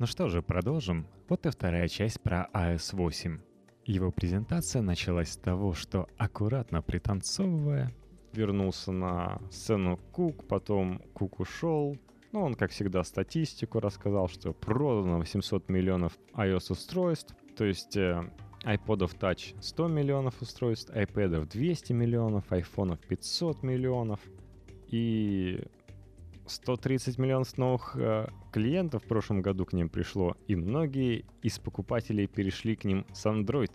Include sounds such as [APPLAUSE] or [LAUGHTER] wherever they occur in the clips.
Ну что же, продолжим. Вот и вторая часть про iOS 8. Его презентация началась с того, что аккуратно пританцовывая, вернулся на сцену Кук, потом Кук ушел. Ну, он, как всегда, статистику рассказал, что продано 800 миллионов iOS-устройств, то есть э, iPodов Touch 100 миллионов устройств, iPadов 200 миллионов, айфонов 500 миллионов. И 130 миллионов новых э, клиентов в прошлом году к ним пришло, и многие из покупателей перешли к ним с Android.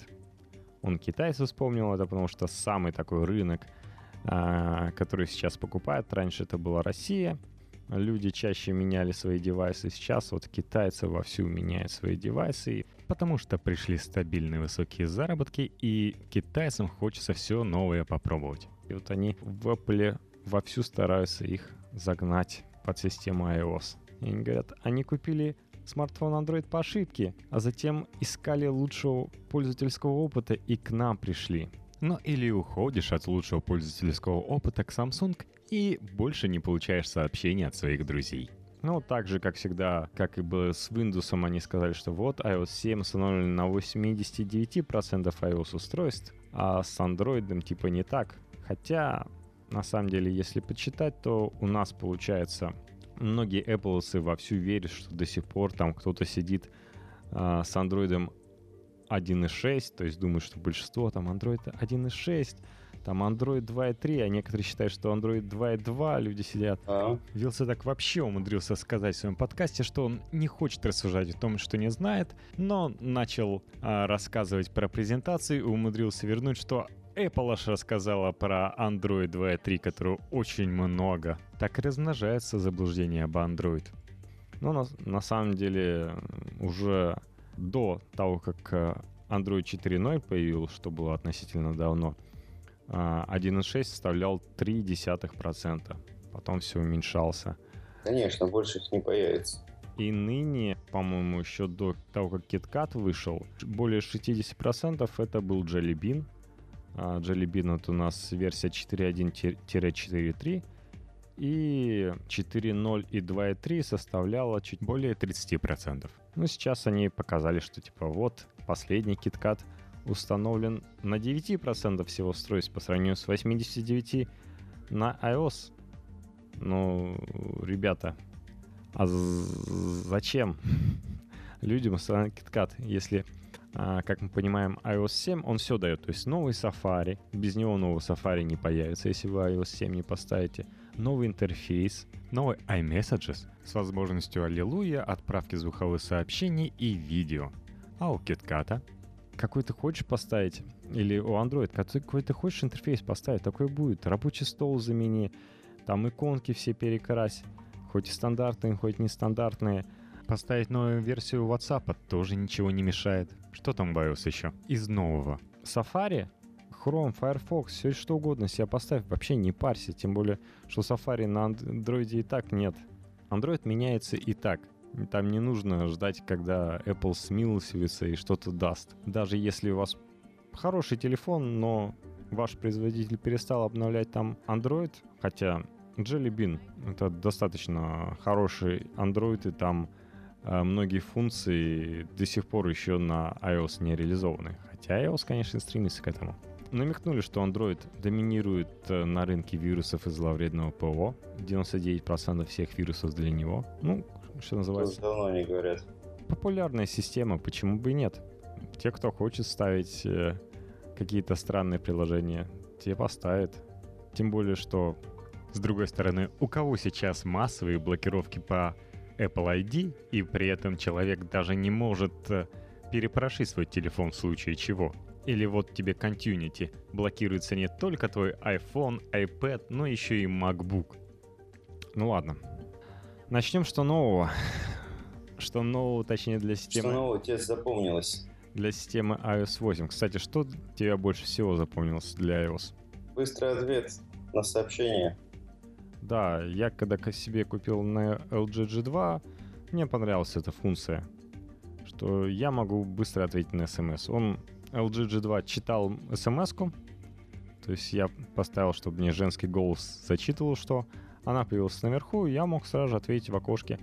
Он китайцев вспомнил это, потому что самый такой рынок, э, который сейчас покупают, раньше это была Россия, люди чаще меняли свои девайсы, сейчас вот китайцы вовсю меняют свои девайсы, потому что пришли стабильные высокие заработки, и китайцам хочется все новое попробовать. И вот они в Apple вовсю стараются их загнать под систему iOS. И они говорят, они купили смартфон Android по ошибке, а затем искали лучшего пользовательского опыта и к нам пришли. Ну или уходишь от лучшего пользовательского опыта к Samsung и больше не получаешь сообщений от своих друзей. Ну, так же, как всегда, как и было с Windows, они сказали, что вот iOS 7 установлен на 89% iOS устройств, а с Android типа не так. Хотя на самом деле, если почитать, то у нас получается многие Apple вовсю верят, что до сих пор там кто-то сидит э, с Android 1.6, то есть думают, что большинство там Android 1.6, там Android 2.3, а некоторые считают, что Android 2.2 люди сидят. А? Вилса так вообще умудрился сказать в своем подкасте, что он не хочет рассуждать о том, что не знает, но начал а, рассказывать про презентации и умудрился вернуть, что Apple аж рассказала про Android 2.3, которого очень много. Так и размножается заблуждение об Android. Но на, на самом деле уже до того, как э, Android 4.0 появился, что было относительно давно, 1.6 а, составлял 0,3%. Потом все уменьшался. Конечно, больше их не появится. И ныне, по-моему, еще до того, как KitKat вышел, более 60% это был Jelly Bean, Jelly Bean это у нас версия 4.1-4.3. И 4.0 и 2.3 составляла чуть более 30%. Ну, сейчас они показали, что типа вот последний KitKat установлен на 9% всего устройств по сравнению с 89% на iOS. Ну, ребята, а зачем [LAUGHS] людям установить KitKat, если как мы понимаем, iOS 7, он все дает. То есть новый Safari, без него нового Safari не появится, если вы iOS 7 не поставите. Новый интерфейс, новый iMessages с возможностью Аллилуйя, отправки звуковых сообщений и видео. А у KitKat какой ты хочешь поставить, или у Android, какой ты хочешь интерфейс поставить, такой будет. Рабочий стол замени, там иконки все перекрась, хоть и стандартные, хоть нестандартные – Поставить новую версию WhatsApp тоже ничего не мешает. Что там в еще? Из нового. Safari, Chrome, Firefox, все что угодно себе поставь, вообще не парься, тем более, что Safari на Android и так нет. Android меняется и так. Там не нужно ждать, когда Apple смилосивится и что-то даст. Даже если у вас хороший телефон, но ваш производитель перестал обновлять там Android, хотя Jelly Bean — это достаточно хороший Android, и там многие функции до сих пор еще на iOS не реализованы. Хотя iOS, конечно, стремится к этому. Намекнули, что Android доминирует э, на рынке вирусов из зловредного ПО. 99% всех вирусов для него. Ну, что называется... давно не говорят. Популярная система, почему бы и нет? Те, кто хочет ставить э, какие-то странные приложения, те поставят. Тем более, что, с другой стороны, у кого сейчас массовые блокировки по Apple ID, и при этом человек даже не может э, перепрошить свой телефон в случае чего. Или вот тебе Continuity. Блокируется не только твой iPhone, iPad, но еще и MacBook. Ну ладно. Начнем что нового. [LAUGHS] Что нового, точнее, для системы... Что нового тебе запомнилось? Для системы iOS 8. Кстати, что тебе больше всего запомнилось для iOS? Быстрый ответ на сообщение. Да, я когда себе купил на LG G2, мне понравилась эта функция, что я могу быстро ответить на смс. Он LG G2 читал смс-ку, то есть я поставил, чтобы мне женский голос зачитывал, что она появилась наверху, и я мог сразу же ответить в окошке.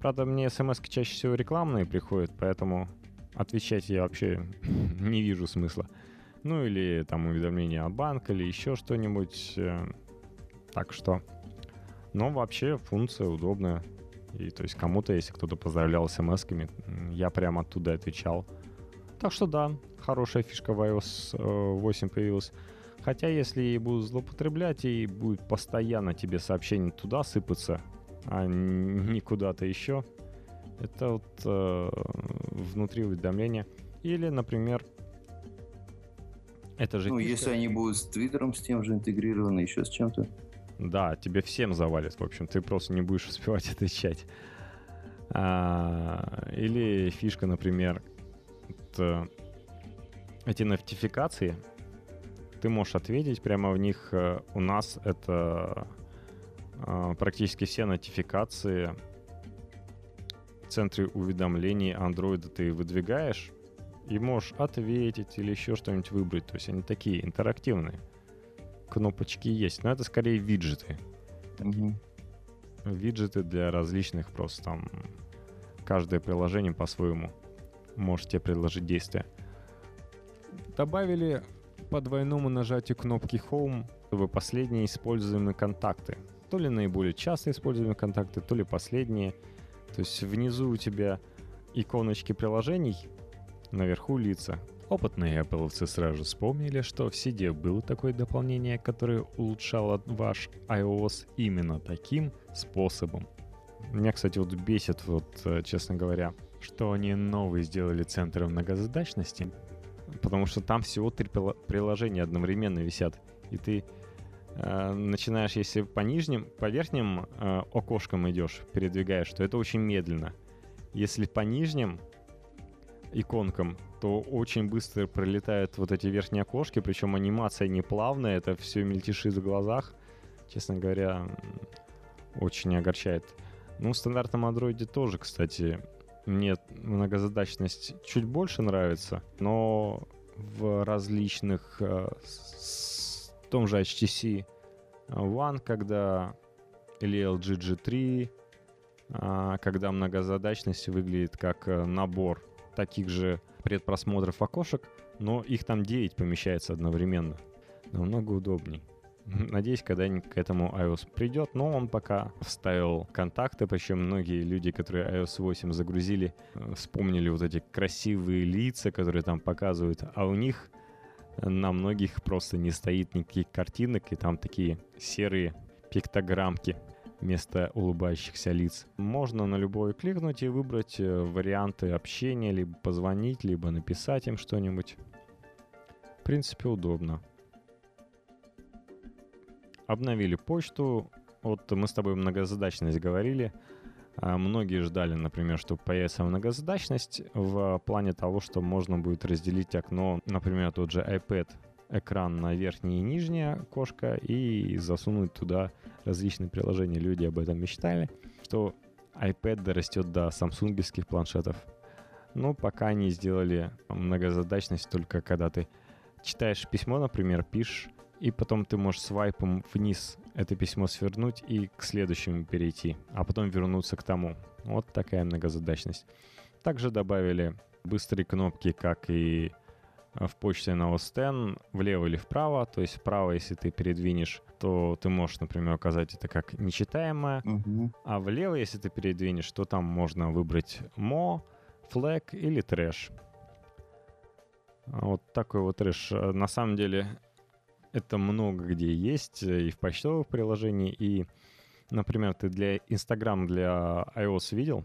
Правда, мне смс чаще всего рекламные приходят, поэтому отвечать я вообще [LAUGHS] не вижу смысла. Ну или там уведомления от банка или еще что-нибудь. Э, так что... Но вообще функция удобная. И то есть кому-то, если кто-то поздравлял смс-ками, я прямо оттуда отвечал. Так что да, хорошая фишка в iOS 8 э, появилась. Хотя если и будут злоупотреблять, и будет постоянно тебе сообщение туда сыпаться, а не куда-то еще, это вот э, внутри уведомления. Или, например, это же... Ну, фишка... если они будут с Твиттером с тем же интегрированы, еще с чем-то. Да, тебе всем завалит, в общем, ты просто не будешь [LAUGHS] успевать отвечать. А, или фишка, например, это, эти нотификации, ты можешь ответить прямо в них. Э, у нас это а, практически все нотификации в центре уведомлений Android ты выдвигаешь и можешь ответить или еще что-нибудь выбрать. То есть они такие интерактивные кнопочки есть, но это скорее виджеты. Угу. Виджеты для различных просто там каждое приложение по-своему можете предложить действия. Добавили по двойному нажатию кнопки Home, чтобы последние используемые контакты. То ли наиболее часто используемые контакты, то ли последние. То есть внизу у тебя иконочки приложений, наверху лица. Опытные Apple сразу вспомнили, что в CD было такое дополнение, которое улучшало ваш iOS именно таким способом. Меня, кстати, вот бесит, вот, э, честно говоря, что они новые сделали центр многозадачности, потому что там всего три приложения одновременно висят, и ты э, начинаешь, если по нижним, по верхним э, окошкам идешь, передвигаешь, то это очень медленно. Если по нижним иконкам, то очень быстро пролетают вот эти верхние окошки, причем анимация не плавная, это все мельтешит в глазах. Честно говоря, очень огорчает. Ну, в стандартном андроиде тоже, кстати, мне многозадачность чуть больше нравится, но в различных, э, с, в том же HTC One, когда или LG G3, а, когда многозадачность выглядит как э, набор таких же предпросмотров окошек, но их там 9 помещается одновременно. Намного удобней. Надеюсь, когда-нибудь к этому iOS придет, но он пока вставил контакты, причем многие люди, которые iOS 8 загрузили, э, вспомнили вот эти красивые лица, которые там показывают, а у них на многих просто не стоит никаких картинок, и там такие серые пиктограммки вместо улыбающихся лиц. Можно на любой кликнуть и выбрать э, варианты общения, либо позвонить, либо написать им что-нибудь. В принципе, удобно. Обновили почту. Вот мы с тобой многозадачность говорили. А многие ждали, например, что появится многозадачность в плане того, что можно будет разделить окно, например, тот же iPad экран на верхнее и нижнее окошко и засунуть туда различные приложения. Люди об этом мечтали, что iPad дорастет до самсунгских планшетов. Но пока они сделали многозадачность только когда ты читаешь письмо, например, пишешь, и потом ты можешь свайпом вниз это письмо свернуть и к следующему перейти, а потом вернуться к тому. Вот такая многозадачность. Также добавили быстрые кнопки, как и в почте на OS влево или вправо. То есть вправо, если ты передвинешь, то ты можешь, например, указать это как нечитаемое. Угу. А влево, если ты передвинешь, то там можно выбрать Mo, Flag или Trash. Вот такой вот трэш. На самом деле это много где есть, и в почтовых приложениях, и, например, ты для Instagram для iOS видел?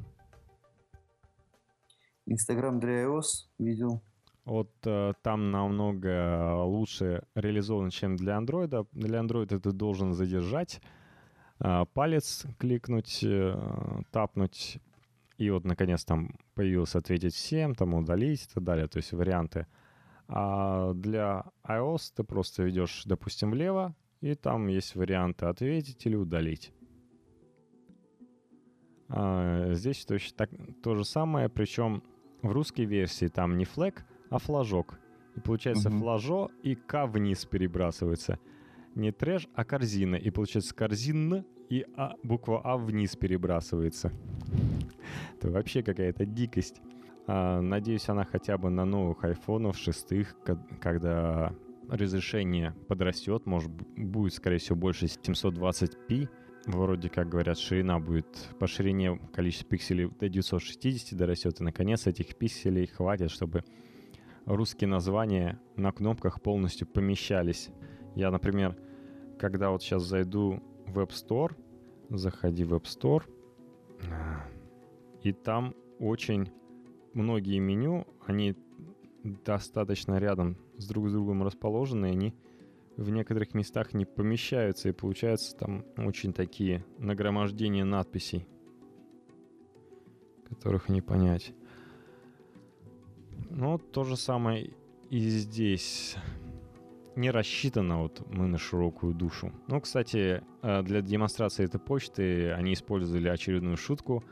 Инстаграм для iOS видел. Вот э, там намного лучше реализован, чем для Android. Для Android ты должен задержать э, палец, кликнуть, э, тапнуть, и вот наконец там появился ответить всем, там удалить и так далее, то есть варианты. А для iOS ты просто ведешь, допустим, влево, и там есть варианты ответить или удалить. А здесь точно так, то же самое, причем в русской версии там не флаг, а флажок. И получается угу. флажо и К вниз перебрасывается. Не трэш, а корзина. И получается корзина и а, буква А вниз перебрасывается. Это вообще какая-то дикость. А, надеюсь, она хотя бы на новых айфонах шестых, когда разрешение подрастет, может, будет, скорее всего, больше 720p. Вроде как говорят, ширина будет по ширине количество пикселей до 960 дорастет, и наконец этих пикселей хватит, чтобы русские названия на кнопках полностью помещались. Я, например, когда вот сейчас зайду в App Store, заходи в App Store, и там очень многие меню, они достаточно рядом с друг с другом расположены, и они в некоторых местах не помещаются, и получается там очень такие нагромождения надписей, которых не понять. Ну, то же самое и здесь. Не рассчитано вот мы на широкую душу. Ну, кстати, э, для демонстрации этой почты они использовали очередную шутку,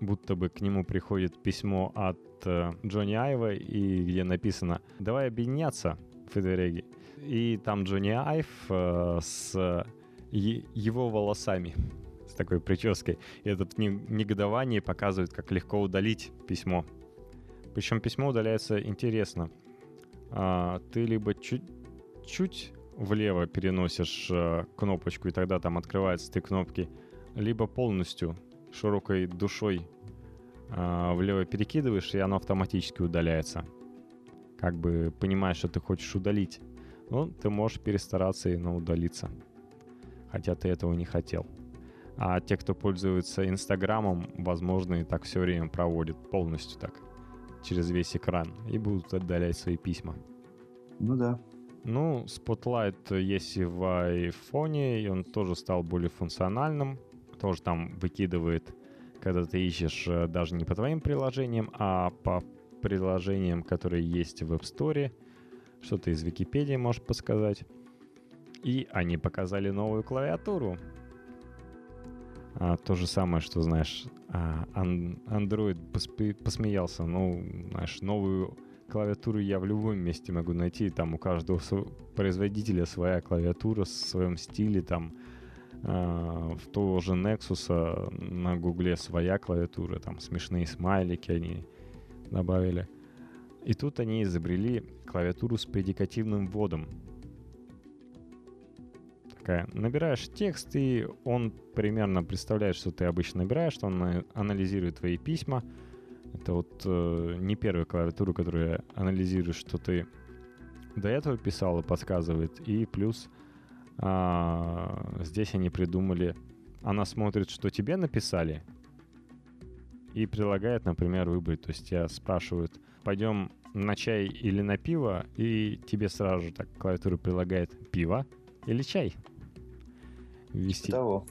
будто бы к нему приходит письмо от э, Джонни Айва, и где написано «Давай объединяться, Федереги». И там Джонни Айв э, с его волосами, с такой прической. И этот негодование показывает, как легко удалить письмо причем письмо удаляется интересно. А, ты либо чуть, чуть влево переносишь а, кнопочку, и тогда там открываются три кнопки, либо полностью широкой душой а, влево перекидываешь, и оно автоматически удаляется. Как бы понимаешь, что ты хочешь удалить. Ну, ты можешь перестараться и на удалиться. Хотя ты этого не хотел. А те, кто пользуется Инстаграмом, возможно, и так все время проводят полностью так через весь экран и будут отдалять свои письма. Ну да. Ну, Spotlight есть и в iPhone, и он тоже стал более функциональным. Тоже там выкидывает, когда ты ищешь э, даже не по твоим приложениям, а по приложениям, которые есть в App Store. Что-то из Википедии можешь подсказать. И они показали новую клавиатуру. А, то же самое, что, знаешь, а, Android посмеялся. Ну, знаешь, новую клавиатуру я в любом месте могу найти. Там у каждого производителя своя клавиатура в своем стиле. Там э, в того же Nexus на Гугле своя клавиатура. Там смешные смайлики они добавили. И тут они изобрели клавиатуру с предикативным вводом такая. Набираешь текст, и он примерно представляет, что ты обычно набираешь, что он анализирует твои письма. Это вот э, не первая клавиатура, которая анализирует, что ты до этого писал и подсказывает. И плюс а, здесь они придумали, она смотрит, что тебе написали, и предлагает, например, выбрать. То есть тебя спрашивают, пойдем на чай или на пиво, и тебе сразу же так клавиатура предлагает пиво или чай ввести. Того.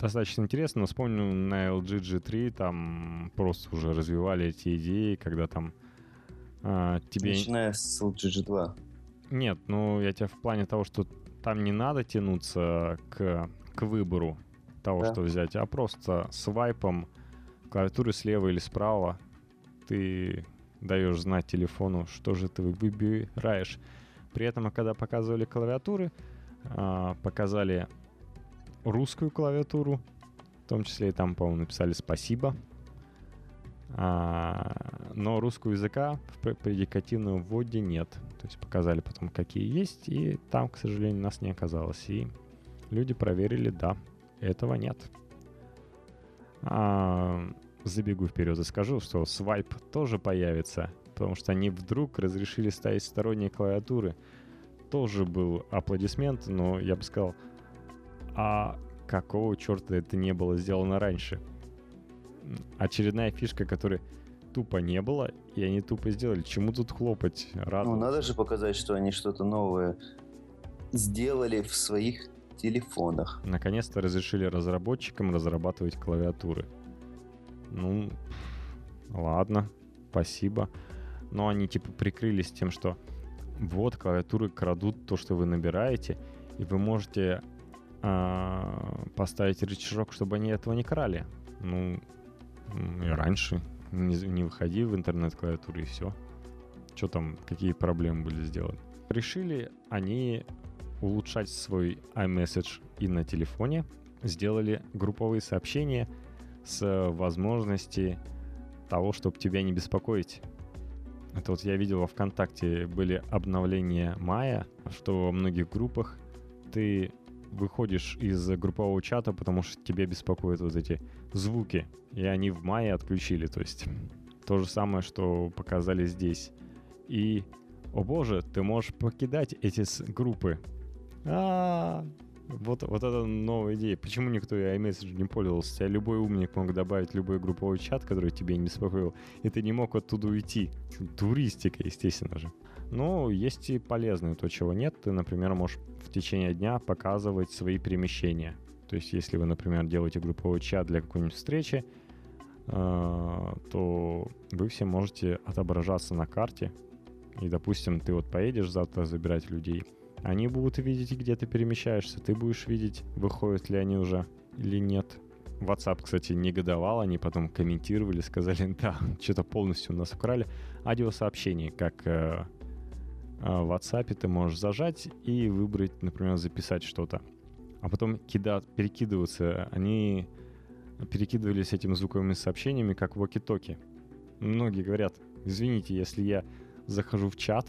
Достаточно интересно, но вспомню на LG G3 там просто уже развивали эти идеи, когда там а, тебе... Начиная с LG G2. Нет, ну я тебя в плане того, что там не надо тянуться к, к выбору того, да. что взять, а просто свайпом клавиатуры слева или справа ты даешь знать телефону, что же ты выбираешь. При этом, когда показывали клавиатуры, а, показали русскую клавиатуру, в том числе и там, по-моему, написали «спасибо». А, но русского языка в предикативном вводе нет. То есть показали потом, какие есть, и там, к сожалению, нас не оказалось. И люди проверили, да, этого нет. А, забегу вперед и скажу, что свайп тоже появится, потому что они вдруг разрешили ставить сторонние клавиатуры тоже был аплодисмент, но я бы сказал, а какого черта это не было сделано раньше? Очередная фишка, которой тупо не было, и они тупо сделали. Чему тут хлопать? Радоваться? Ну, надо же показать, что они что-то новое сделали в своих телефонах. Наконец-то разрешили разработчикам разрабатывать клавиатуры. Ну, ладно, спасибо. Но они типа прикрылись тем, что вот клавиатуры крадут то, что вы набираете, и вы можете э, поставить рычажок, чтобы они этого не крали. Ну, и раньше не, не выходи в интернет-клавиатуру и все. Что там, какие проблемы были сделаны? Решили они улучшать свой iMessage и на телефоне. Сделали групповые сообщения с возможности того, чтобы тебя не беспокоить. Это вот я видел во ВКонтакте были обновления мая, что во многих группах ты выходишь из группового чата, потому что тебя беспокоят вот эти звуки, и они в мае отключили, то есть [LAUGHS] то же самое, что показали здесь. И, о боже, ты можешь покидать эти группы. А, -а, -а вот, вот это новая идея. Почему никто iMessage не пользовался? Тебя любой умник мог добавить любой групповой чат, который тебе не беспокоил, и ты не мог оттуда уйти. Туристика, естественно же. Но есть и полезное то, чего нет. Ты, например, можешь в течение дня показывать свои перемещения. То есть, если вы, например, делаете групповой чат для какой-нибудь встречи, э, то вы все можете отображаться на карте. И, допустим, ты вот поедешь завтра забирать людей – они будут видеть, где ты перемещаешься. Ты будешь видеть, выходят ли они уже или нет. WhatsApp, кстати, негодовал, они потом комментировали, сказали, да, что-то полностью у нас украли. Аудиосообщение, как э, э, в WhatsApp ты можешь зажать и выбрать, например, записать что-то. А потом кидать, перекидываться. Они перекидывались этими звуковыми сообщениями, как воки-токи. Многие говорят, извините, если я захожу в чат,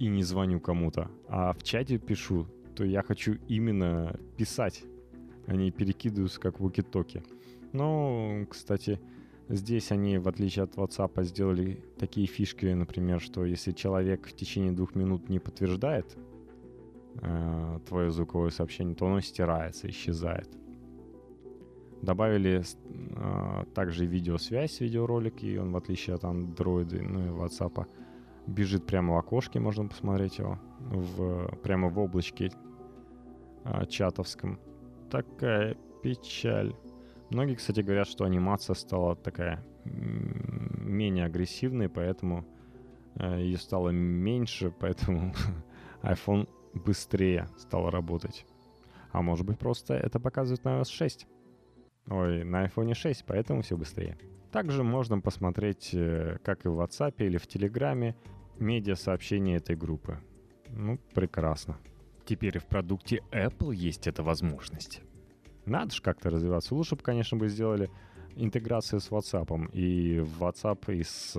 и не звоню кому-то, а в чате пишу, то я хочу именно писать, а не перекидываюсь как вуки-токи. Но, кстати, здесь они, в отличие от WhatsApp, сделали такие фишки, например, что если человек в течение двух минут не подтверждает э, твое звуковое сообщение, то оно стирается, исчезает. Добавили э, также видеосвязь, видеоролик, и он, в отличие от Android ну и WhatsApp, бежит прямо в окошке, можно посмотреть его, в, прямо в облачке а, чатовском. Такая печаль. Многие, кстати, говорят, что анимация стала такая менее агрессивной, поэтому э, ее стало меньше, [LAUGHS] поэтому [LAUGHS] iPhone быстрее стал работать. А может быть просто это показывает на iOS 6. Ой, на iPhone 6, поэтому все быстрее. Также можно посмотреть, э, как и в WhatsApp или в Телеграме, медиа-сообщения этой группы. Ну, прекрасно. Теперь в продукте Apple есть эта возможность. Надо же как-то развиваться. Лучше бы, конечно, бы сделали интеграцию с WhatsApp. И в WhatsApp из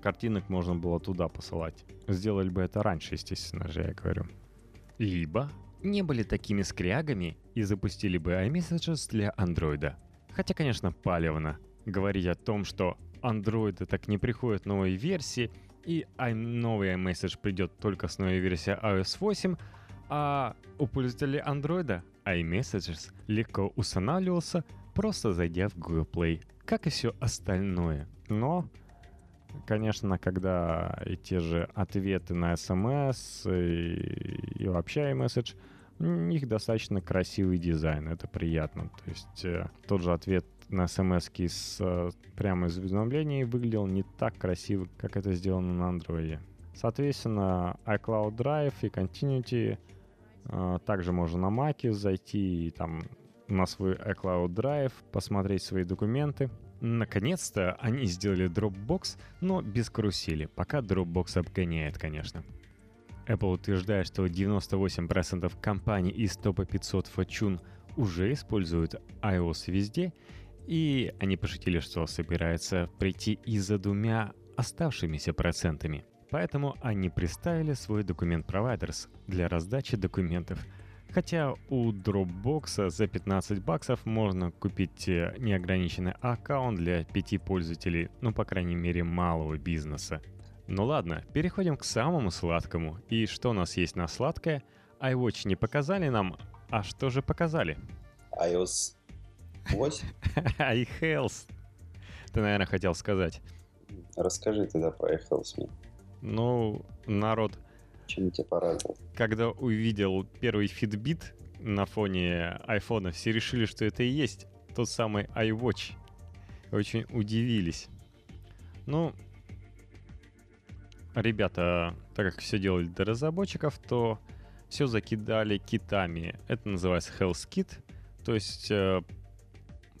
картинок можно было туда посылать. Сделали бы это раньше, естественно же, я говорю. Либо не были такими скрягами и запустили бы iMessages для Android. Хотя, конечно, палевно говорить о том, что Android так не приходят новые версии, и новый iMessage придет только с новой версией iOS 8, а у пользователей Android iMessages легко устанавливался, просто зайдя в Google Play, как и все остальное. Но, конечно, когда и те же ответы на SMS и, и вообще iMessage, у них достаточно красивый дизайн, это приятно. То есть э, тот же ответ на смс с, э, прямо из уведомлений выглядел не так красиво, как это сделано на Android. Соответственно, iCloud Drive и Continuity э, также можно на Mac зайти и там на свой iCloud Drive, посмотреть свои документы. Наконец-то они сделали Dropbox, но без карусели, пока Dropbox обгоняет, конечно. Apple утверждает, что 98% компаний из топа 500 Fortune уже используют iOS везде, и они пошутили, что собираются прийти и за двумя оставшимися процентами. Поэтому они представили свой документ Providers для раздачи документов. Хотя у Dropbox за 15 баксов можно купить э, неограниченный аккаунт для пяти пользователей, ну по крайней мере малого бизнеса. Ну ладно, переходим к самому сладкому. И что у нас есть на сладкое? iWatch не показали нам, а что же показали? iOS 8? iHealth. [LAUGHS] Ты, наверное, хотел сказать. Расскажи тогда про iHealth мне. Ну, народ... Чем тебя порадовал? Когда увидел первый Fitbit на фоне айфона, все решили, что это и есть тот самый iWatch. Очень удивились. Ну, ребята, так как все делали для разработчиков, то все закидали китами. Это называется Health Kit. То есть э,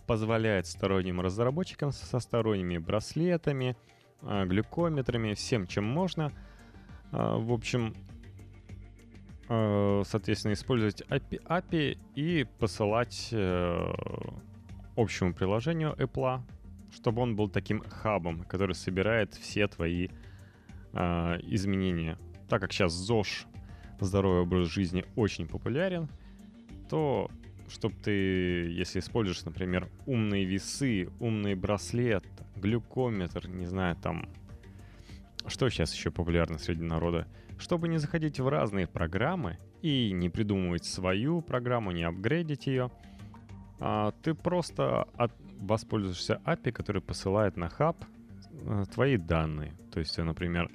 позволяет сторонним разработчикам со сторонними браслетами, а, глюкометрами, всем, чем можно. А, в общем, а, соответственно, использовать API, API и посылать э, общему приложению Apple, чтобы он был таким хабом, который собирает все твои изменения. Так как сейчас ЗОЖ, здоровый образ жизни, очень популярен, то чтобы ты, если используешь, например, умные весы, умный браслет, глюкометр, не знаю, там, что сейчас еще популярно среди народа, чтобы не заходить в разные программы и не придумывать свою программу, не апгрейдить ее, а, ты просто от, воспользуешься API, который посылает на хаб э, твои данные. То есть, например,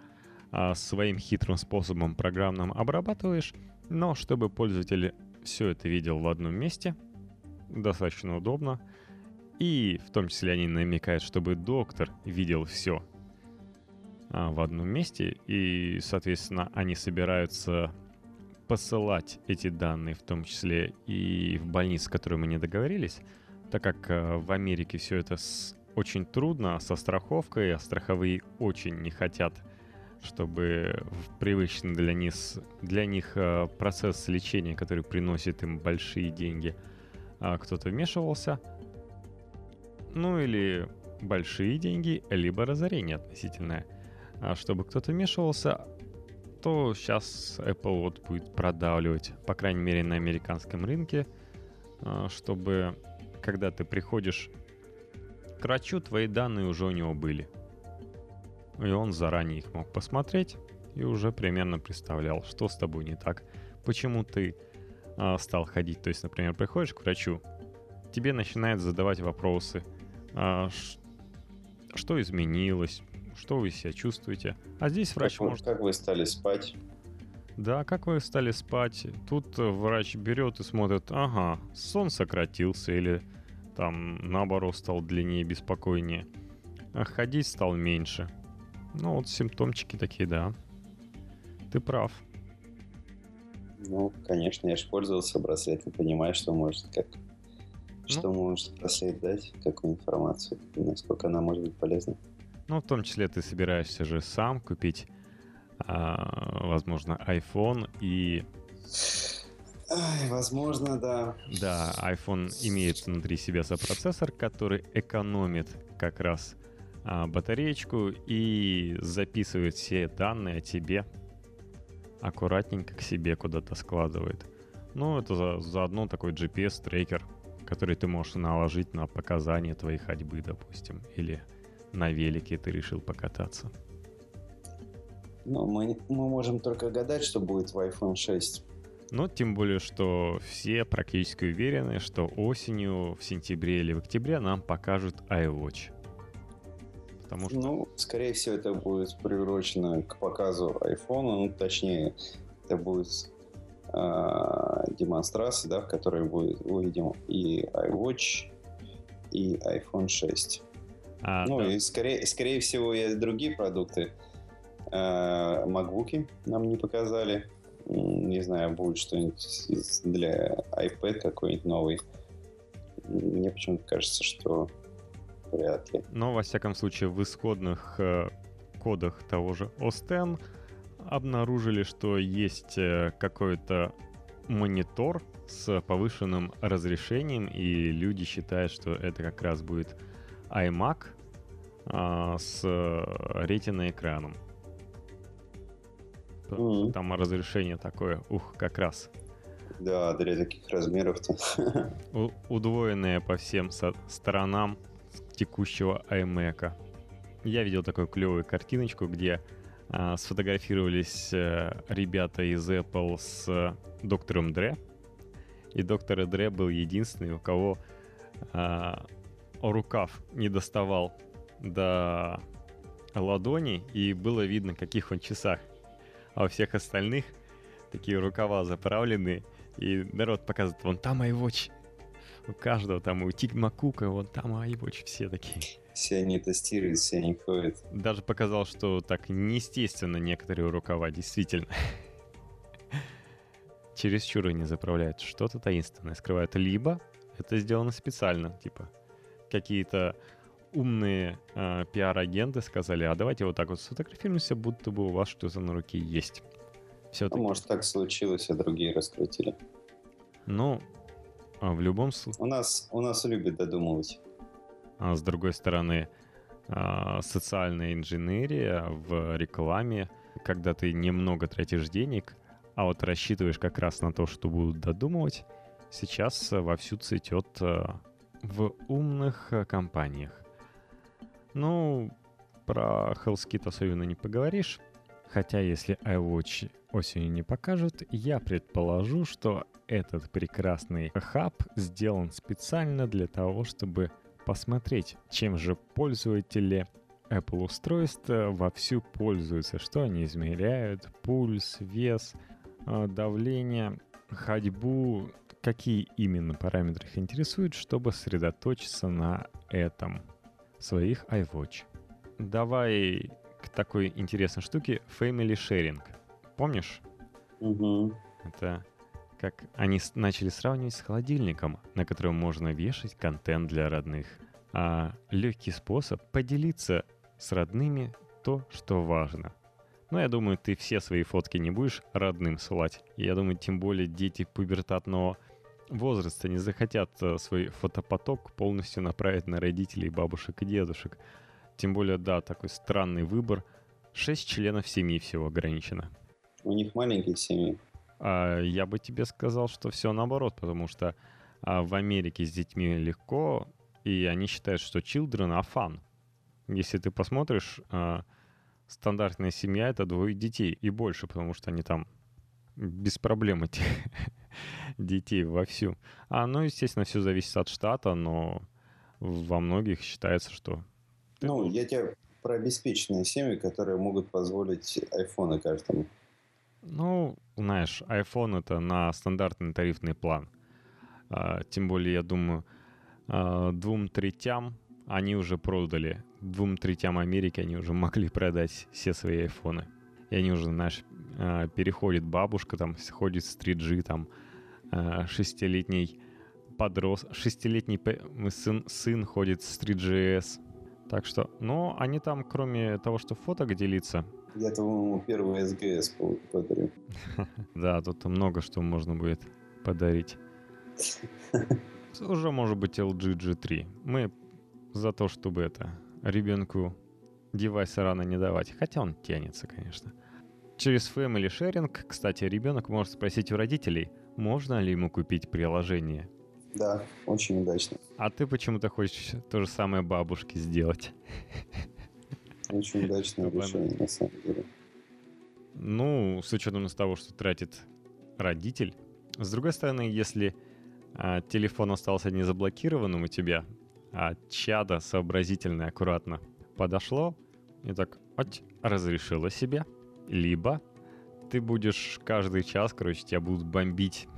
а, своим хитрым способом программным обрабатываешь, но чтобы пользователь все это видел в одном месте, достаточно удобно. И в том числе они намекают, чтобы доктор видел все а, в одном месте, и, соответственно, они собираются посылать эти данные, в том числе и в больницы, с которыми мы не договорились, так как а, в Америке все это с, очень трудно со страховкой, а страховые очень не хотят, чтобы привычный для них, для них а, процесс лечения, который приносит им большие деньги, а, кто-то вмешивался. Ну или большие деньги, либо разорение относительное – а чтобы кто-то вмешивался, то сейчас Apple вот будет продавливать, по крайней мере на американском рынке, а, чтобы когда ты приходишь к врачу, твои данные уже у него были. И он заранее их мог посмотреть и уже примерно представлял, что с тобой не так, почему ты а, стал ходить. То есть, например, приходишь к врачу, тебе начинает задавать вопросы, а, что изменилось, что вы себя чувствуете. А здесь врач как, может... Как вы стали спать? Да, как вы стали спать. Тут э, врач берет и смотрит, ага, сон сократился или там наоборот стал длиннее, беспокойнее. А ходить стал меньше. Ну вот симптомчики такие, да. Ты прав. Ну, конечно, я же пользовался браслетом, понимаю, что может как ну, что может браслет дать, какую информацию, насколько она может быть полезна. Ну, в том числе ты собираешься же сам купить, а, возможно, iPhone и... Ай, возможно, да. Да, iPhone имеет внутри себя сопроцессор, который экономит как раз батареечку и записывает все данные о тебе аккуратненько к себе куда-то складывает. Ну, это за, заодно такой GPS-трекер, который ты можешь наложить на показания твоей ходьбы, допустим, или на велике ты решил покататься? Ну, мы, мы можем только гадать, что будет в iPhone 6. Ну, тем более, что все практически уверены, что осенью, в сентябре или в октябре нам покажут iWatch. Потому что... Ну, скорее всего, это будет приурочено к показу iPhone, ну, точнее, это будет э, демонстрация, да, в которой будет, увидим и iWatch, и iPhone 6. А, ну, да. и скорее, скорее всего, и другие продукты. А, MacBook нам не показали. Не знаю, будет что-нибудь для iPad какой-нибудь новый. Мне почему-то кажется, что вряд ли. Но, во всяком случае, в исходных э, кодах того же X обнаружили, что есть э, какой-то монитор с повышенным разрешением, и люди считают, что это как раз будет iMac а, с ретиной экраном. Mm-hmm. Там разрешение такое, ух, как раз. Да, для таких размеров-то. [LAUGHS] У- удвоенное по всем со- сторонам текущего iMac. Я видел такую клевую картиночку, где а, сфотографировались а, ребята из Apple с доктором Дре. И доктор Дре был единственный, у кого а, рукав не доставал до ладони, и было видно, каких он часах. А у всех остальных такие рукава заправлены, и народ показывает, вон там iWatch. У каждого там, у Тигма Кука, вон там iWatch, все такие. Все они тестируют, все они ходят. Даже показал, что так неестественно некоторые рукава, действительно. [LAUGHS] Чересчур они заправляют. Что-то таинственное скрывают. Либо это сделано специально, типа какие-то умные э, пиар-агенты сказали, а давайте вот так вот сфотографируемся, будто бы у вас что-то на руке есть. Все ну, может, так случилось, а другие раскрутили. Ну, а в любом случае... У нас, у нас любят додумывать. А с другой стороны, а, социальная инженерия в рекламе, когда ты немного тратишь денег, а вот рассчитываешь как раз на то, что будут додумывать, сейчас вовсю цветет а, в умных а, компаниях. Ну, про HealthKit особенно не поговоришь. Хотя если iWatch осенью не покажут, я предположу, что этот прекрасный хаб сделан специально для того, чтобы посмотреть, чем же пользователи Apple устройств вовсю пользуются, что они измеряют, пульс, вес, а, давление, ходьбу, какие именно параметры их интересуют, чтобы сосредоточиться на этом своих iWatch. Давай к такой интересной штуке Family Sharing. Помнишь? Угу. Это как они начали сравнивать с холодильником, на котором можно вешать контент для родных. А легкий способ поделиться с родными то, что важно. Но я думаю, ты все свои фотки не будешь родным ссылать. Я думаю, тем более дети пубертатного возраста не захотят э, свой фотопоток полностью направить на родителей, бабушек и дедушек. Тем более, да, такой странный выбор. Шесть членов семьи всего ограничено. У них маленькие семьи. А, я бы тебе сказал, что все наоборот, потому что а, в Америке с детьми легко, и они считают, что children are fun. Если ты посмотришь, а, стандартная семья — это двое детей и больше, потому что они там без проблем этих [LAUGHS] детей вовсю. А, ну, естественно, все зависит от штата, но во многих считается, что... Ну, я тебе про обеспеченные семьи, которые могут позволить айфоны каждому. Ну, знаешь, iPhone это на стандартный тарифный план. А, тем более, я думаю, а, двум третям они уже продали. Двум третям Америки они уже [LAUGHS] могли продать все свои айфоны. И они уже, знаешь, а, переходит бабушка, там, ходит с 3G, там, шестилетний подрос, шестилетний сын, сын ходит с 3GS. Так что, ну, они там, кроме того, что фоток делиться, я ему первый СГС подарю. [LAUGHS] Да, тут много что можно будет подарить. Уже может быть LG G3. Мы за то, чтобы это ребенку девайса рано не давать. Хотя он тянется, конечно. Через Family Sharing, кстати, ребенок может спросить у родителей, можно ли ему купить приложение. Да, очень удачно. А ты почему-то хочешь то же самое бабушке сделать. [LAUGHS] Очень удачное решение, на самом деле. Ну, с учетом того, что тратит родитель. С другой стороны, если а, телефон остался не заблокированным у тебя, а чада сообразительно и аккуратно подошло и так оть, разрешила себе, либо ты будешь каждый час, короче, тебя будут бомбить. [LAUGHS]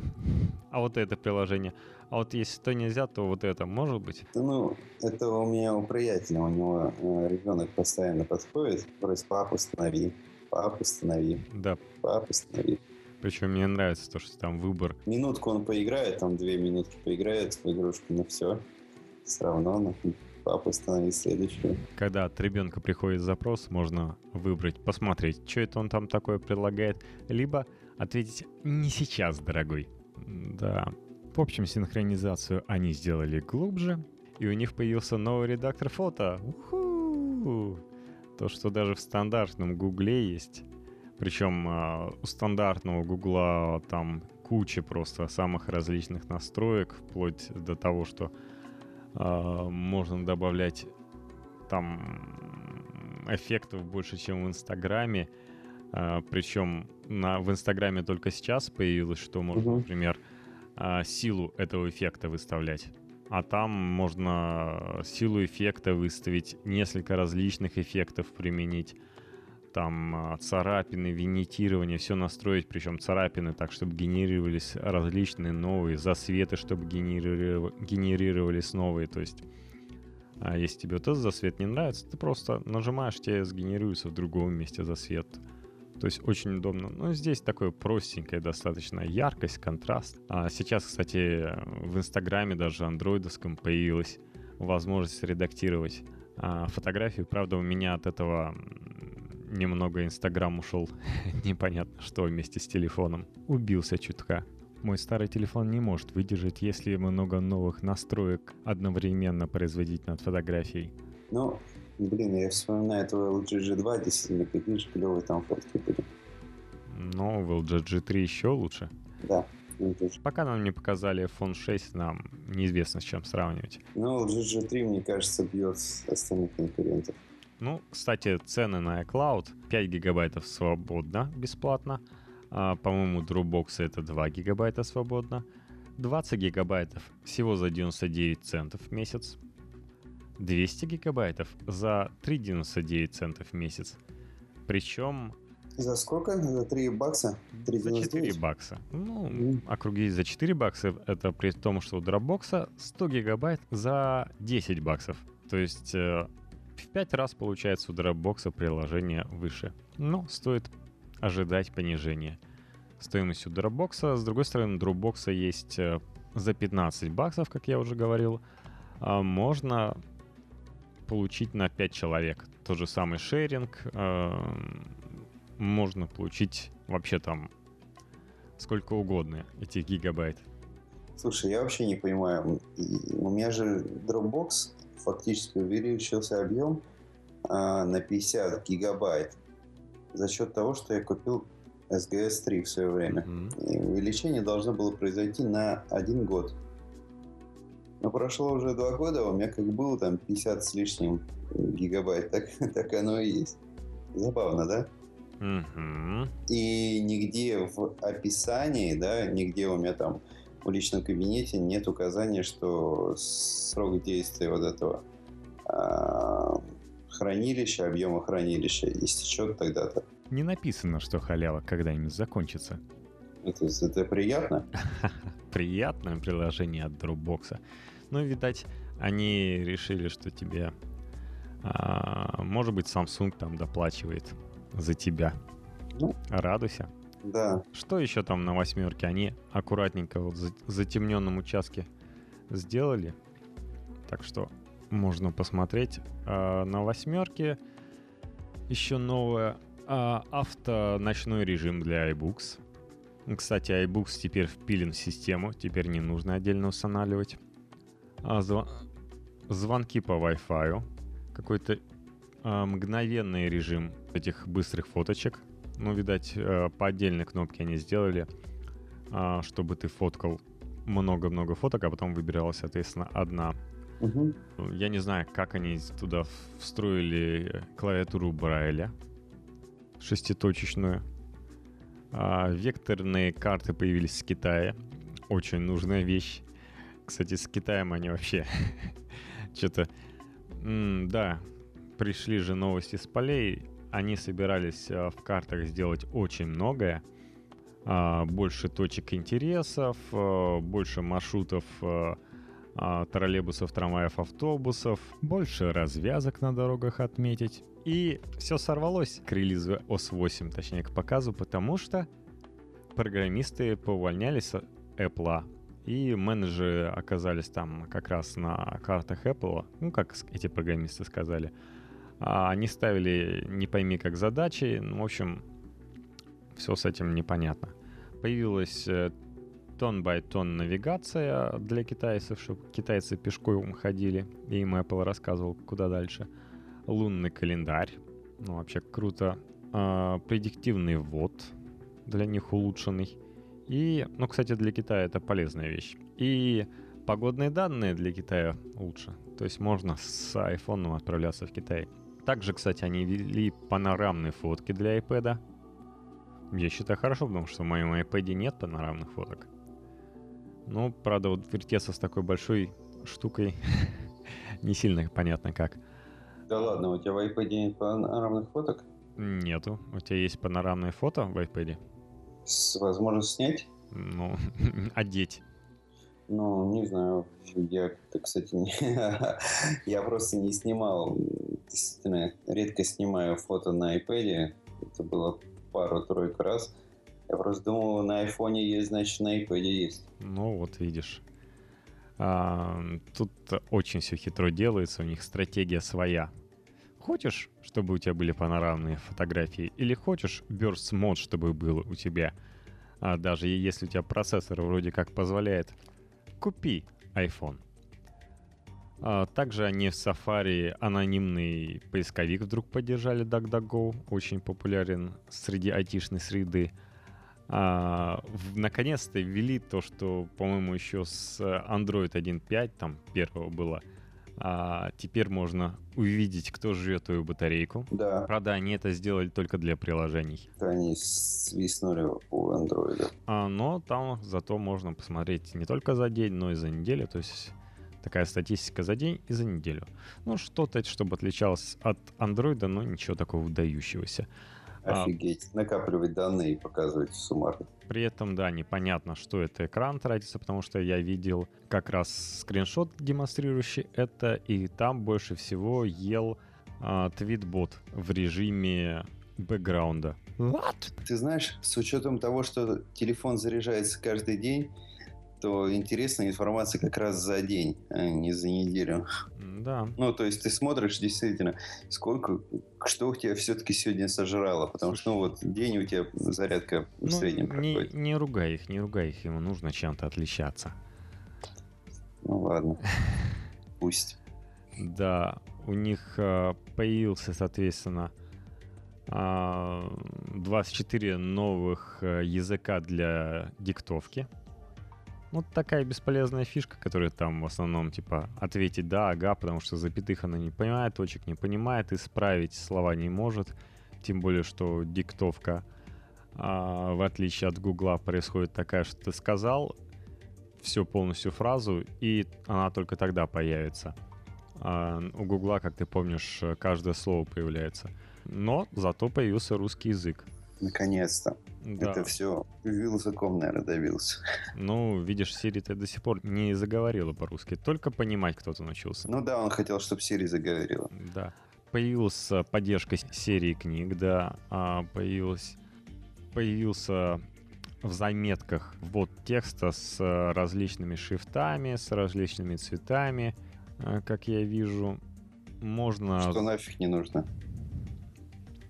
А вот это приложение. А вот если то нельзя, то вот это может быть? Ну, это у меня у приятеля, у него э, ребенок постоянно подходит, просит, папа, останови, папа, останови, да. папа, останови. Причем мне нравится то, что там выбор. Минутку он поиграет, там две минутки поиграет в игрушку, ну все, все равно, ну, папа, останови следующую. Когда от ребенка приходит запрос, можно выбрать, посмотреть, что это он там такое предлагает, либо ответить «не сейчас, дорогой». Да, в общем, синхронизацию они сделали глубже, и у них появился новый редактор фото. У-ху! То, что даже в стандартном Гугле есть. Причем э, у стандартного Гугла там куча просто самых различных настроек, вплоть до того, что э, можно добавлять там эффектов больше, чем в Инстаграме. Э, причем на, в Инстаграме только сейчас появилось, что можно, uh-huh. например, а, силу этого эффекта выставлять. А там можно силу эффекта выставить, несколько различных эффектов применить. Там а, царапины, винитирование, все настроить, причем царапины так, чтобы генерировались различные новые, засветы, чтобы генерировались новые. То есть, а если тебе вот этот засвет не нравится, ты просто нажимаешь, тебе сгенерируется в другом месте засвет. То есть очень удобно. Но здесь такое простенькое достаточно яркость, контраст. А сейчас, кстати, в Инстаграме даже андроидовском появилась возможность редактировать а, фотографию. Правда, у меня от этого немного Инстаграм ушел [LAUGHS] непонятно что вместе с телефоном. Убился чутка. Мой старый телефон не может выдержать, если много новых настроек одновременно производить над фотографией. Ну, блин, я вспоминаю твой LG G2, действительно, какие же клевые там фотки были. Но в LG G3 еще лучше. Да. Пока нам не показали iPhone 6, нам неизвестно с чем сравнивать. Ну, LG G3, мне кажется, бьет остальных конкурентов. Ну, кстати, цены на iCloud 5 гигабайтов свободно, бесплатно. А, по-моему, Dropbox это 2 гигабайта свободно. 20 гигабайтов всего за 99 центов в месяц. 200 гигабайтов за 3,99 центов в месяц. Причем за сколько? За 3 бакса? 3,99? За 4 бакса. Ну, mm. округлить за 4 бакса, это при том, что у Dropbox 100 гигабайт за 10 баксов. То есть э, в 5 раз получается у Dropbox приложение выше. Но стоит ожидать понижения стоимости у Dropbox. С другой стороны, у Dropbox есть э, за 15 баксов, как я уже говорил, а можно получить на 5 человек. Тот же самый шеринг, э, можно получить вообще там сколько угодно этих гигабайт. Слушай, я вообще не понимаю. У меня же Dropbox фактически увеличился объем а, на 50 гигабайт за счет того, что я купил SGS 3 в свое время. Mm-hmm. И увеличение должно было произойти на один год. Но прошло уже два года, у меня как было там 50 с лишним гигабайт, так, [LAUGHS] так оно и есть. Забавно, да? Угу. И нигде в описании, да, нигде у меня там в личном кабинете нет указания, что срок действия вот этого а, хранилища, объема хранилища истечет тогда-то. Не написано, что халява когда-нибудь закончится. Это, это приятно? [LAUGHS] Приятное приложение от Dropbox. Ну, видать, они решили, что тебе, а, может быть, Samsung там доплачивает за тебя. Ну, Радуйся. Да. Что еще там на восьмерке? Они аккуратненько вот в затемненном участке сделали. Так что можно посмотреть. А, на восьмерке еще новое а, авто-ночной режим для iBooks. Кстати, iBooks теперь впилен в систему, теперь не нужно отдельно устанавливать. А, зв... Звонки по Wi-Fi. Какой-то а, мгновенный режим этих быстрых фоточек. Ну, видать, а, по отдельной кнопке они сделали, а, чтобы ты фоткал много-много фоток, а потом выбиралась, соответственно, одна. Угу. Я не знаю, как они туда встроили клавиатуру Брайля шеститочечную. А, векторные карты появились с Китая. Очень нужная вещь. Кстати, с Китаем они вообще [LAUGHS] что-то... Да, пришли же новости с полей, они собирались э, в картах сделать очень многое. А, больше точек интересов, э, больше маршрутов э, а, троллейбусов, трамваев, автобусов, больше развязок на дорогах отметить. И все сорвалось к релизу OS 8, точнее к показу, потому что программисты повольнялись с Apple, и менеджеры оказались там как раз на картах Apple, ну, как эти программисты сказали, а они ставили не пойми как задачи. Ну, в общем, все с этим непонятно. Появилась тон by тон навигация для китайцев, чтобы китайцы пешком ходили, и им Apple рассказывал, куда дальше. Лунный календарь, ну вообще круто. А, предиктивный ввод для них улучшенный. И, ну, кстати, для Китая это полезная вещь. И погодные данные для Китая лучше. То есть можно с iPhone отправляться в Китай. Также, кстати, они ввели панорамные фотки для iPad. Я считаю хорошо, потому что в моем iPad нет панорамных фоток. Ну, правда, вот вертеться с такой большой штукой [LAUGHS] не сильно понятно как. Да ладно, у тебя в iPad нет панорамных фоток? Нету. У тебя есть панорамное фото в iPad? С возможностью снять? Ну, [LAUGHS] одеть. Ну, не знаю. Я, кстати, не... [LAUGHS] я просто не снимал. Действительно, редко снимаю фото на iPad. Это было пару-тройку раз. Я просто думал, на айфоне есть, значит, на iPad есть. Ну, вот видишь. А, тут очень все хитро делается, у них стратегия своя. Хочешь, чтобы у тебя были панорамные фотографии, или хочешь burst мод, чтобы был у тебя А даже если у тебя процессор вроде как позволяет, купи iPhone. А также они в Safari анонимный поисковик вдруг поддержали DuckDuckGo, очень популярен среди айтишной среды. А, наконец-то ввели то, что, по-моему, еще с Android 1.5, там первого было, а теперь можно увидеть, кто живет твою батарейку. Да. Правда, они это сделали только для приложений. Они свистнули у Android. А, но там зато можно посмотреть не только за день, но и за неделю. То есть такая статистика за день и за неделю. Ну, что-то, чтобы отличалось от андроида, но ничего такого выдающегося. А, Офигеть, а, накапливать данные и показывать суммарно. При этом, да, непонятно, что это экран тратится, потому что я видел как раз скриншот, демонстрирующий это, и там больше всего ел а, твитбот в режиме бэкграунда. What? Ты знаешь, с учетом того, что телефон заряжается каждый день, то интересная информация как раз за день, а не за неделю. Да. Ну, то есть ты смотришь действительно, сколько, что у тебя все-таки сегодня сожрало, потому Слушай, что, ну, вот день у тебя зарядка в ну, среднем не, проходит. Не ругай их, не ругай их, ему нужно чем-то отличаться. Ну, ладно. [LAUGHS] Пусть. Да, у них э, появился, соответственно, 24 а, новых э, языка для диктовки. Вот такая бесполезная фишка, которая там в основном, типа, ответить да, ага, потому что запятых она не понимает, точек не понимает, исправить слова не может. Тем более, что диктовка, а, в отличие от Гугла, происходит такая, что ты сказал всю полностью фразу, и она только тогда появится. А у Гугла, как ты помнишь, каждое слово появляется. Но зато появился русский язык. Наконец-то. Да. Это все языком, наверное, добился. [LAUGHS] Ну, видишь, Сири ты до сих пор не заговорила по-русски. Только понимать кто-то научился. Ну да, он хотел, чтобы Сири заговорила. Да. Появилась поддержка серии книг, да. А появилась, появился в заметках ввод текста с различными шрифтами, с различными цветами, а, как я вижу. Можно... Что нафиг не нужно.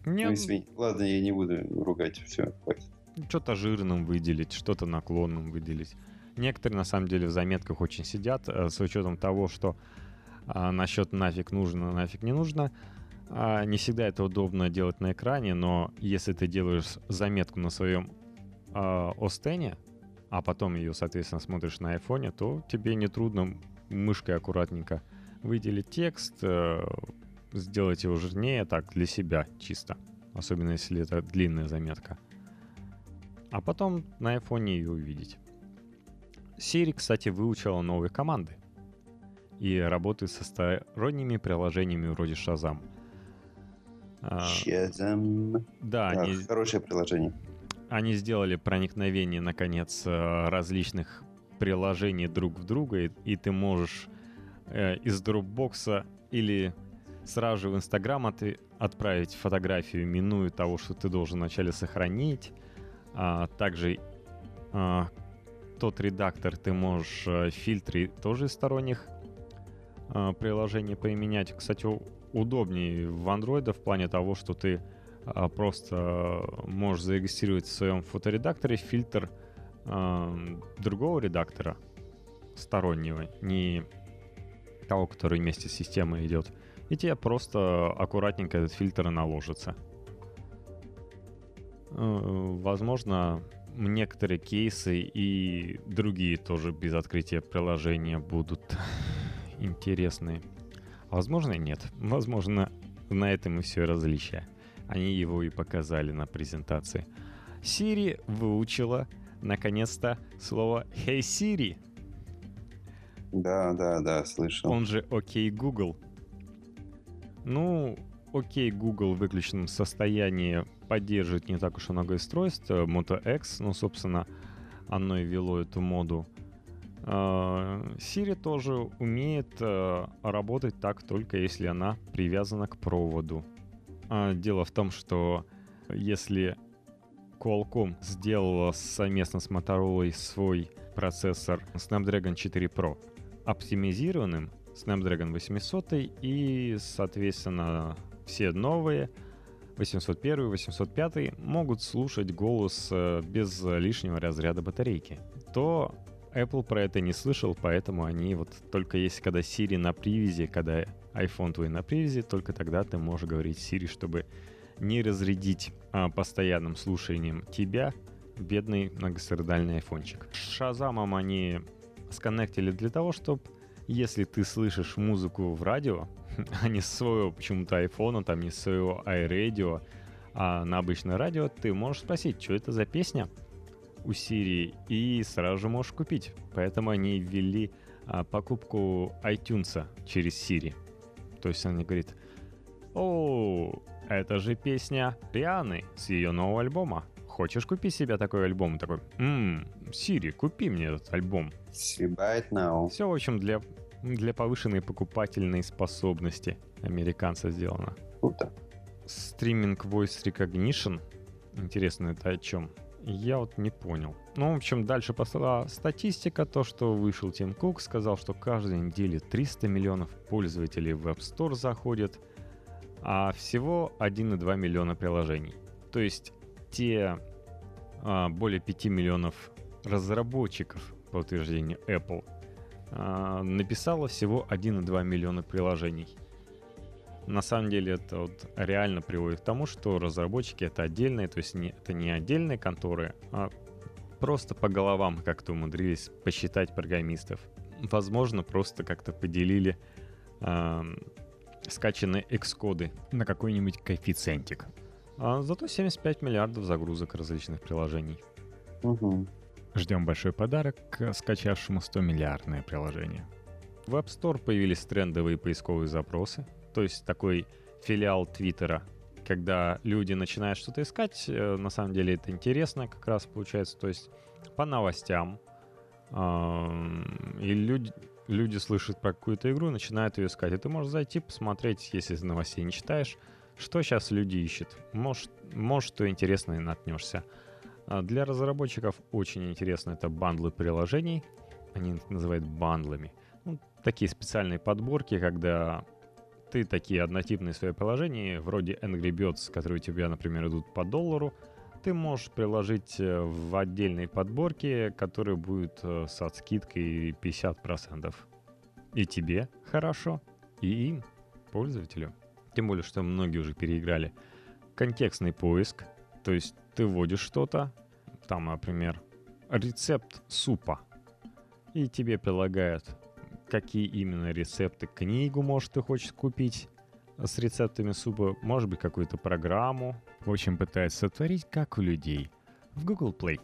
Нет. Ну, извини. Ладно, я не буду ругать. Все, хватит. Что-то жирным выделить, что-то наклонным выделить. Некоторые, на самом деле, в заметках очень сидят, э, с учетом того, что а, насчет нафиг нужно, нафиг не нужно. А, не всегда это удобно делать на экране, но если ты делаешь заметку на своем а, Остене, а потом ее, соответственно, смотришь на айфоне, то тебе нетрудно мышкой аккуратненько выделить текст, э, сделать его жирнее так для себя чисто. Особенно если это длинная заметка. А потом на айфоне ее увидеть. Siri, кстати, выучила новые команды. И работает со сторонними приложениями вроде Shazam. Shazam. Да, да они, хорошее приложение. Они сделали проникновение, наконец, э, различных приложений друг в друга, и, и ты можешь э, из Dropbox или сразу же в Инстаграм от, отправить фотографию, минуя того, что ты должен вначале сохранить. А, также а, тот редактор ты можешь а, фильтры тоже из сторонних а, приложений применять. Кстати, удобнее в Android в плане того, что ты а, просто можешь зарегистрировать в своем фоторедакторе фильтр а, другого редактора стороннего, не того, который вместе с системой идет и тебе просто аккуратненько этот фильтр наложится. Э, возможно, некоторые кейсы и другие тоже без открытия приложения будут [LAUGHS] интересные. Возможно, нет. Возможно, на этом и все различие. Они его и показали на презентации. Siri выучила наконец-то слово «Hey Siri». Да, да, да, слышал. Он же «Окей, okay, Google». Ну, окей, Google в выключенном состоянии поддерживает не так уж много устройств. Moto X, ну, собственно, оно и вело эту моду. А, Siri тоже умеет э, работать так, только если она привязана к проводу. А, дело в том, что если Qualcomm сделала совместно с Motorola свой процессор Snapdragon 4 Pro оптимизированным, Snapdragon 800 и, соответственно, все новые 801, 805 могут слушать голос э, без лишнего разряда батарейки, то Apple про это не слышал, поэтому они вот только есть, когда Siri на привязи, когда iPhone твой на привязи, только тогда ты можешь говорить Siri, чтобы не разрядить а, постоянным слушанием тебя, бедный многострадальный айфончик. Шазамом они сконнектили для того, чтобы если ты слышишь музыку в радио, [LAUGHS] а не с своего почему-то айфона, там не с своего iRadio, а на обычное радио, ты можешь спросить, что это за песня у Siri, и сразу же можешь купить. Поэтому они ввели а, покупку iTunes через Siri. То есть она говорит, о, это же песня Рианы с ее нового альбома. Хочешь купить себе такой альбом? Такой, ммм, Сири, купи мне этот альбом. It now. Все, в общем, для, для повышенной покупательной способности американца сделано. Круто. Стриминг Voice Recognition. Интересно, это о чем? Я вот не понял. Ну, в общем, дальше пошла статистика, то, что вышел Тим Кук, сказал, что каждой неделе 300 миллионов пользователей в App Store заходят, а всего 1,2 миллиона приложений. То есть те а, более 5 миллионов разработчиков, по утверждению Apple, написало всего 1,2 миллиона приложений. На самом деле это вот реально приводит к тому, что разработчики это отдельные, то есть не, это не отдельные конторы, а просто по головам как-то умудрились посчитать программистов. Возможно, просто как-то поделили э, скачанные экскоды на какой-нибудь коэффициентик. А зато 75 миллиардов загрузок различных приложений. Угу. Ждем большой подарок скачавшему 100-миллиардное приложение. В App Store появились трендовые поисковые запросы, то есть такой филиал Твиттера, когда люди начинают что-то искать, э, на самом деле это интересно как раз получается, то есть по новостям, и люди, люди слышат про какую-то игру, начинают ее искать. И ты можешь зайти, посмотреть, если новостей не читаешь, что сейчас люди ищут. Может, может что интересное наткнешься. А для разработчиков очень интересно это бандлы приложений. Они их называют бандлами. Ну, такие специальные подборки, когда ты такие однотипные свои приложения, вроде Angry Birds, которые у тебя, например, идут по доллару, ты можешь приложить э, в отдельной подборке, которые будут э, с отскидкой 50%. И тебе хорошо, и им, пользователю. Тем более, что многие уже переиграли. Контекстный поиск, то есть ты вводишь что-то, там, например, рецепт супа, и тебе прилагают, какие именно рецепты, книгу, может, ты хочешь купить с рецептами супа, может быть, какую-то программу. В общем, пытается сотворить, как у людей, в Google Play.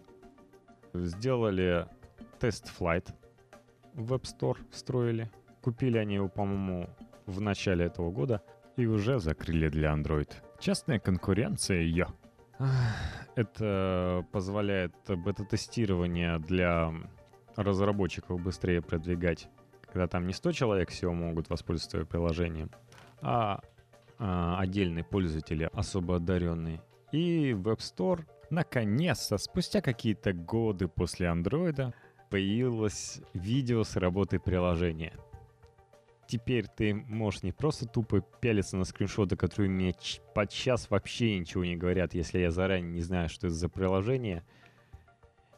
Сделали тест Flight в App Store, встроили. Купили они его, по-моему, в начале этого года – и уже закрыли для Android. Частная конкуренция ее. [SIGHS] Это позволяет бета-тестирование для разработчиков быстрее продвигать. Когда там не 100 человек всего могут воспользоваться приложением, а, а отдельные пользователи, особо одаренные. И Web Store наконец-то, спустя какие-то годы после андроида, появилось видео с работой приложения — теперь ты можешь не просто тупо пялиться на скриншоты, которые мне подчас вообще ничего не говорят, если я заранее не знаю, что это за приложение.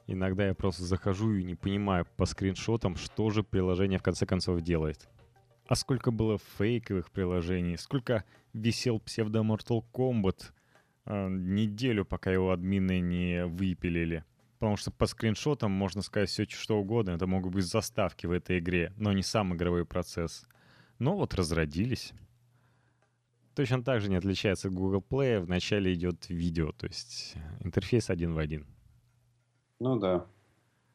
Иногда я просто захожу и не понимаю по скриншотам, что же приложение в конце концов делает. А сколько было фейковых приложений, сколько висел псевдо Mortal Kombat э, неделю, пока его админы не выпилили. Потому что по скриншотам можно сказать все что угодно. Это могут быть заставки в этой игре, но не сам игровой процесс. Но вот разродились. Точно так же не отличается от Google Play. Вначале идет видео, то есть интерфейс один в один. Ну да.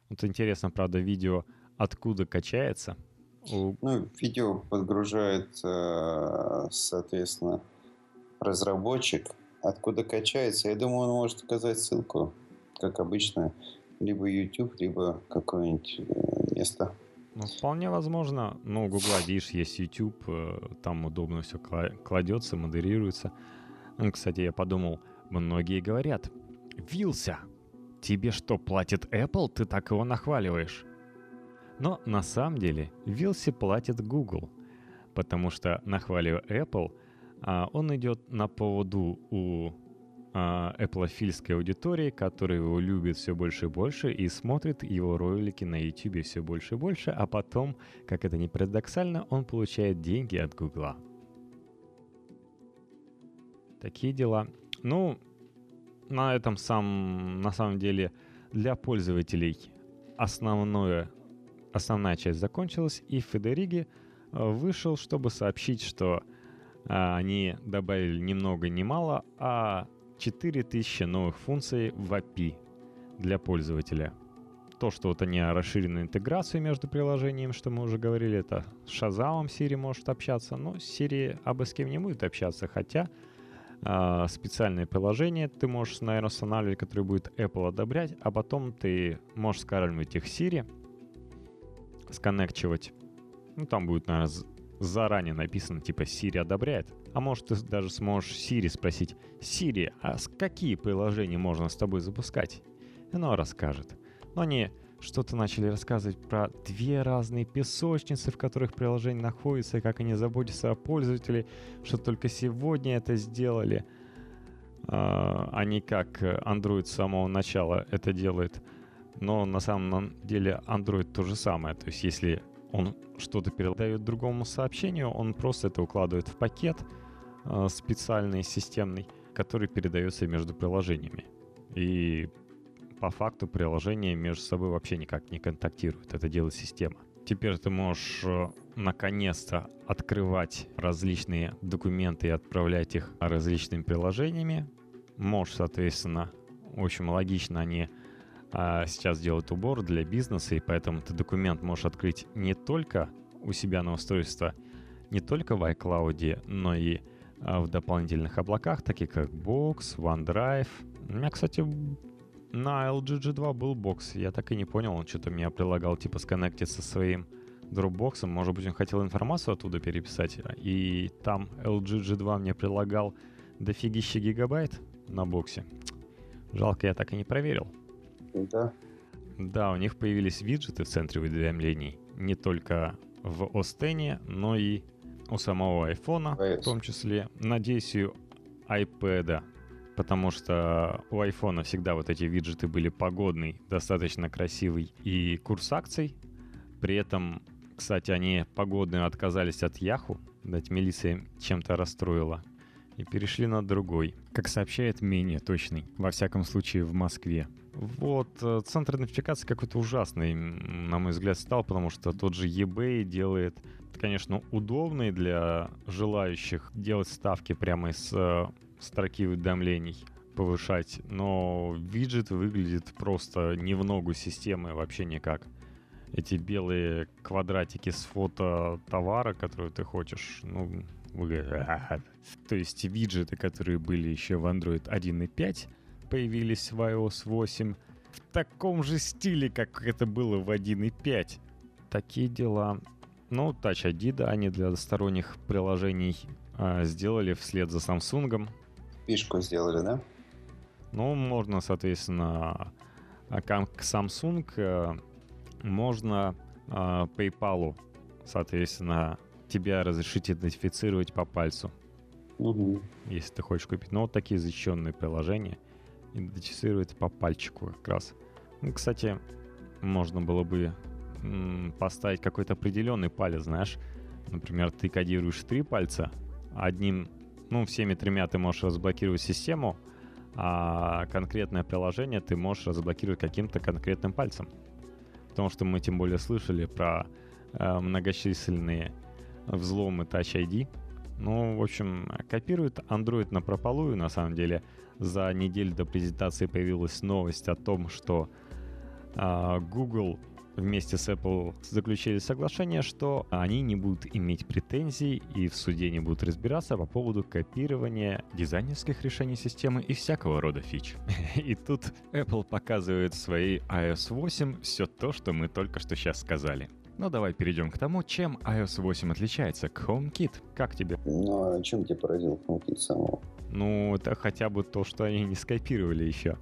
Вот интересно, правда, видео откуда качается. Ну, видео подгружает, соответственно, разработчик. Откуда качается, я думаю, он может указать ссылку, как обычно, либо YouTube, либо какое-нибудь э, место. Ну, вполне возможно. Ну, у Гугла, видишь, есть YouTube, э, там удобно все кладется, модерируется. Кстати, я подумал, многие говорят, Вился, тебе что, платит Apple, ты так его нахваливаешь? Но на самом деле Вилсе платит Google, потому что, нахваливая Apple, А, он идет на поводу у а, Apple аудитории, которая его любит все больше и больше и смотрит его ролики на YouTube все больше и больше, а потом, как это не парадоксально, он получает деньги от Гугла. Такие дела. Ну, на этом сам, на самом деле, для пользователей основное, основная часть закончилась, и Федериги э, вышел, чтобы сообщить, что а, они добавили ни много ни мало, а 4000 новых функций в API для пользователя. То, что вот они расширенную интеграцию между приложениями, что мы уже говорили, это с Shazam Siri может общаться, но Siri абы с кем не будет общаться, хотя э, специальное приложение ты можешь, наверное, устанавливать, которое будет Apple одобрять, а потом ты можешь скармливать их Siri, сконнекчивать. Ну, там будет, наверное, заранее написано, типа Siri одобряет. А может, ты даже сможешь Siri спросить, Siri, а с какие приложения можно с тобой запускать? И оно расскажет. Но они что-то начали рассказывать про две разные песочницы, в которых приложение находится, и как они заботятся о пользователе, что только сегодня это сделали, а, не как Android с самого начала это делает. Но на самом деле Android то же самое. То есть если он что-то передает другому сообщению, он просто это укладывает в пакет э, специальный, системный, который передается между приложениями. И по факту приложения между собой вообще никак не контактируют. Это делает система. Теперь ты можешь э, наконец-то открывать различные документы и отправлять их различными приложениями. Можешь, соответственно, очень логично они а сейчас делают убор для бизнеса, и поэтому ты документ можешь открыть не только у себя на устройстве, не только в iCloud, но и а, в дополнительных облаках, таких как Box, OneDrive. У меня, кстати, на LG G2 был бокс. Я так и не понял, он что-то меня прилагал, типа, сконнектиться со своим Dropbox. Может быть, он хотел информацию оттуда переписать. И там LG G2 мне прилагал дофигища гигабайт на боксе. Жалко, я так и не проверил. Да. Да, у них появились виджеты в центре уведомлений не только в Остене, но и у самого айфона, в том числе. Надеюсь, и у iPad, потому что у айфона всегда вот эти виджеты были погодный, достаточно красивый и курс акций. При этом, кстати, они погодные отказались от Яху, дать милиция чем-то расстроила, и перешли на другой, как сообщает менее точный, во всяком случае в Москве. Вот, э, центр идентификации какой-то ужасный, на мой взгляд, стал, потому что тот же eBay делает, конечно, удобный для желающих делать ставки прямо из э, строки уведомлений повышать, но виджет выглядит просто не в ногу системы вообще никак. Эти белые квадратики с фото товара, который ты хочешь, ну. То есть виджеты, которые были еще в Android 1.5, появились в iOS 8 в таком же стиле, как это было в 1.5. Такие дела. Ну, Touch ID, да, они для сторонних приложений а, сделали вслед за Samsung. Фишку сделали, да? Ну, можно, соответственно, как Samsung, а, можно а, PayPal, соответственно, тебя разрешить идентифицировать по пальцу. Угу. Если ты хочешь купить. Ну, вот такие защищенные приложения идентифицирует по пальчику как раз. Ну, кстати, можно было бы поставить какой-то определенный палец, знаешь. Например, ты кодируешь три пальца, одним, ну, всеми тремя ты можешь разблокировать систему, а конкретное приложение ты можешь разблокировать каким-то конкретным пальцем. Потому что мы тем более слышали про э, многочисленные взломы Touch ID. Ну, в общем, копирует Android на прополую, на самом деле – за неделю до презентации появилась новость о том, что э, Google вместе с Apple заключили соглашение, что они не будут иметь претензий и в суде не будут разбираться по поводу копирования дизайнерских решений системы и всякого рода фич. [LAUGHS] И тут Apple показывает своей iOS 8 все то, что мы только что сейчас сказали. Ну давай перейдем к тому, чем iOS 8 отличается к HomeKit. Как тебе? Ну, а чем тебя поразил HomeKit самого? Ну, это хотя бы то, что они не скопировали еще.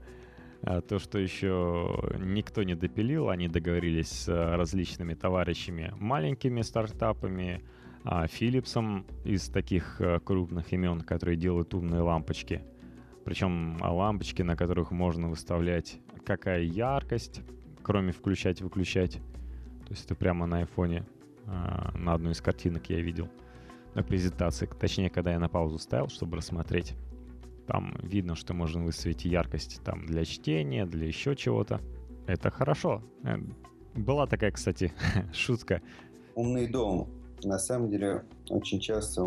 А то, что еще никто не допилил, они договорились с различными товарищами, маленькими стартапами, а Philips из таких э, крупных имен, которые делают умные лампочки. Причем а, лампочки, на которых можно выставлять какая яркость, кроме включать и выключать. То есть это прямо на айфоне а, на одной из картинок я видел на презентации. Точнее, когда я на паузу ставил, чтобы рассмотреть. Там видно, что можно выставить яркость там для чтения, для еще чего-то. Это хорошо. Э, была такая, кстати, [LAUGHS] шутка. Умный дом. На самом деле, очень часто э,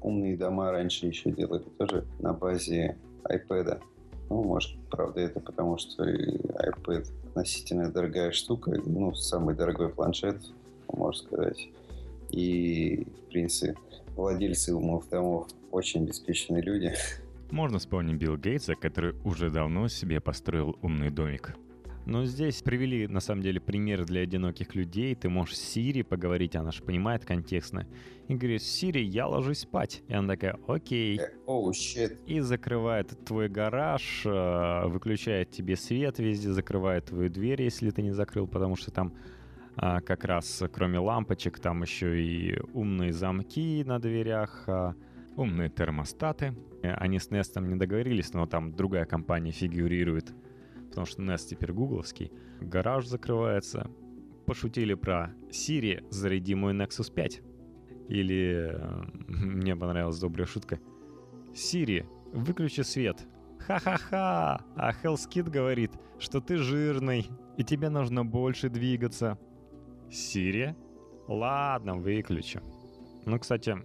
умные дома раньше еще делали тоже на базе iPad. Ну, может, правда, это потому, что iPad относительно дорогая штука, ну, самый дорогой планшет, можно сказать. И, в принципе, владельцы умных домов очень обеспеченные люди. Можно вспомнить Билл Гейтса, который уже давно себе построил умный домик. Но здесь привели, на самом деле, пример для одиноких людей. Ты можешь с Сири поговорить, она же понимает контекстно. И говоришь, Сири, я ложусь спать. И она такая, окей. Оу, oh, shit. И закрывает твой гараж, э, выключает тебе свет везде, закрывает твою дверь, если ты не закрыл, потому что там а, как раз кроме лампочек там еще и умные замки на дверях, а, умные термостаты. Э, они с Nest не договорились, но там другая компания фигурирует потому что Nest теперь гугловский. Гараж закрывается. Пошутили про Siri, заряди мой Nexus 5. Или э, [LAUGHS] мне понравилась добрая шутка. Siri, выключи свет. Ха-ха-ха! А Hellskid говорит, что ты жирный, и тебе нужно больше двигаться. Siri? Ладно, выключу. Ну, кстати,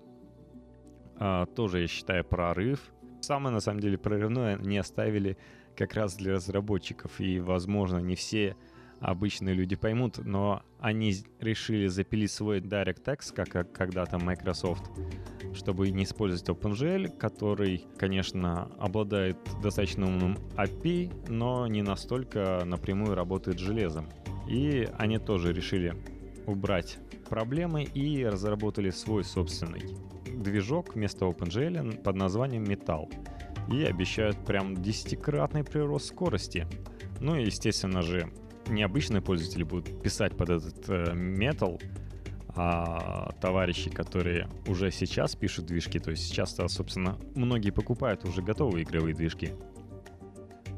а, тоже я считаю прорыв. Самое, на самом деле, прорывное не оставили как раз для разработчиков. И, возможно, не все обычные люди поймут, но они решили запилить свой DirectX, как когда-то Microsoft, чтобы не использовать OpenGL, который, конечно, обладает достаточно умным API, но не настолько напрямую работает железом. И они тоже решили убрать проблемы и разработали свой собственный движок вместо OpenGL под названием Metal и обещают прям десятикратный прирост скорости. Ну и, естественно же, необычные пользователи будут писать под этот э, а товарищи, которые уже сейчас пишут движки, то есть сейчас-то, собственно, многие покупают уже готовые игровые движки.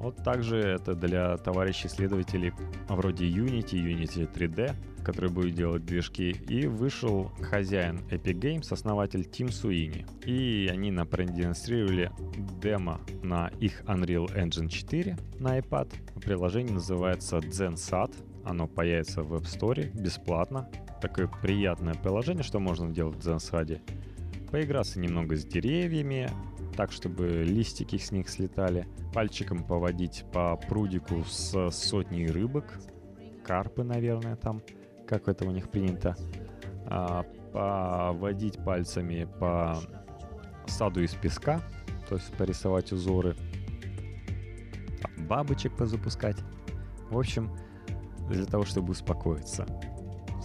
Вот также это для товарищей-исследователей вроде Unity, Unity 3D, который будет делать движки, и вышел хозяин Epic Games, основатель Тим Суини. И они нам продемонстрировали демо на их Unreal Engine 4 на iPad. Приложение называется ZenSat. Оно появится в App Store бесплатно. Такое приятное приложение, что можно делать в ZenSat. Поиграться немного с деревьями, так, чтобы листики с них слетали. Пальчиком поводить по прудику с сотней рыбок. Карпы, наверное, там как это у них принято, а, поводить пальцами по саду из песка, то есть порисовать узоры, бабочек позапускать. В общем, для того, чтобы успокоиться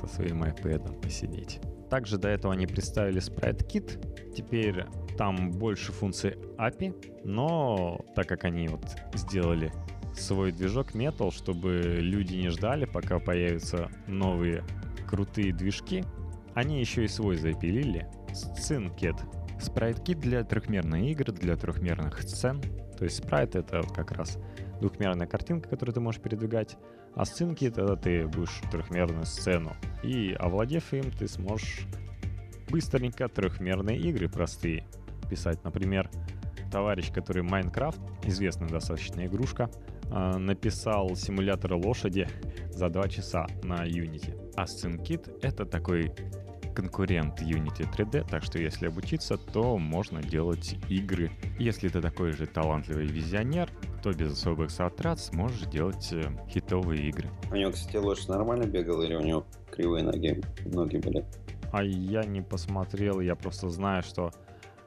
со своим iPad посидеть. Также до этого они представили Kit. Теперь там больше функций API, но так как они вот сделали свой движок Metal, чтобы люди не ждали, пока появятся новые крутые движки. Они еще и свой запилили. Сцинкет. Спрайт-кит для трехмерной игры, для трехмерных сцен. То есть спрайт — это как раз двухмерная картинка, которую ты можешь передвигать, а сценкит — это ты будешь трехмерную сцену. И овладев им, ты сможешь быстренько трехмерные игры простые писать. Например, товарищ, который Майнкрафт, известная достаточно игрушка, а, написал симулятор лошади за 2 часа на Unity. А SceneKit — это такой конкурент Unity 3D, так что если обучиться, то можно делать игры. Если ты такой же талантливый визионер, то без особых затрат сможешь делать э, хитовые игры. У него, кстати, лошадь нормально бегала или у него кривые ноги, ноги были? А я не посмотрел, я просто знаю, что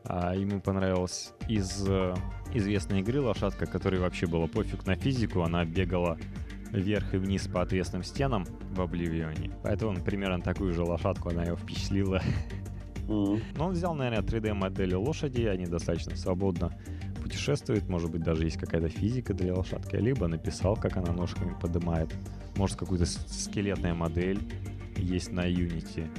а, ему понравилась из э, известной игры лошадка, которой вообще было пофиг на физику, она бегала вверх и вниз по отвесным стенам в Обливионе. Поэтому он примерно такую же лошадку, она его впечатлила. Mm-hmm. Но он взял, наверное, 3D-модели лошади, они достаточно свободно путешествуют, может быть, даже есть какая-то физика для лошадки, либо написал, как она ножками поднимает. Может, какую-то скелетная модель есть на Unity.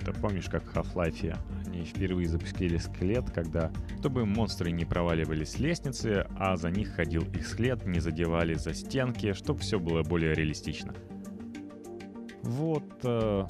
Это помнишь, как в Half-Life они впервые запустили скелет, когда, чтобы монстры не проваливались с лестницы, а за них ходил их след, не задевали за стенки, чтобы все было более реалистично. Вот, э,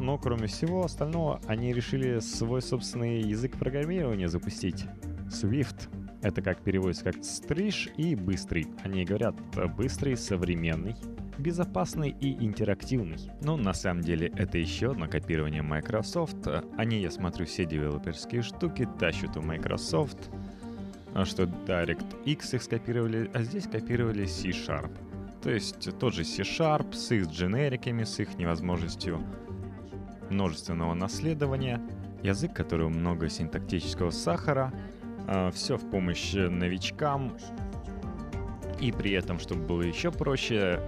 но кроме всего остального, они решили свой собственный язык программирования запустить. Swift. Это как переводится как «стриж» и «быстрый». Они говорят «быстрый», «современный», безопасный и интерактивный. Но на самом деле это еще одно копирование Microsoft. Они, я смотрю, все девелоперские штуки тащат у Microsoft. А что DirectX их скопировали, а здесь копировали C-Sharp. То есть тот же C-Sharp с их дженериками, с их невозможностью множественного наследования, язык, который много синтактического сахара, а, все в помощь новичкам, и при этом, чтобы было еще проще,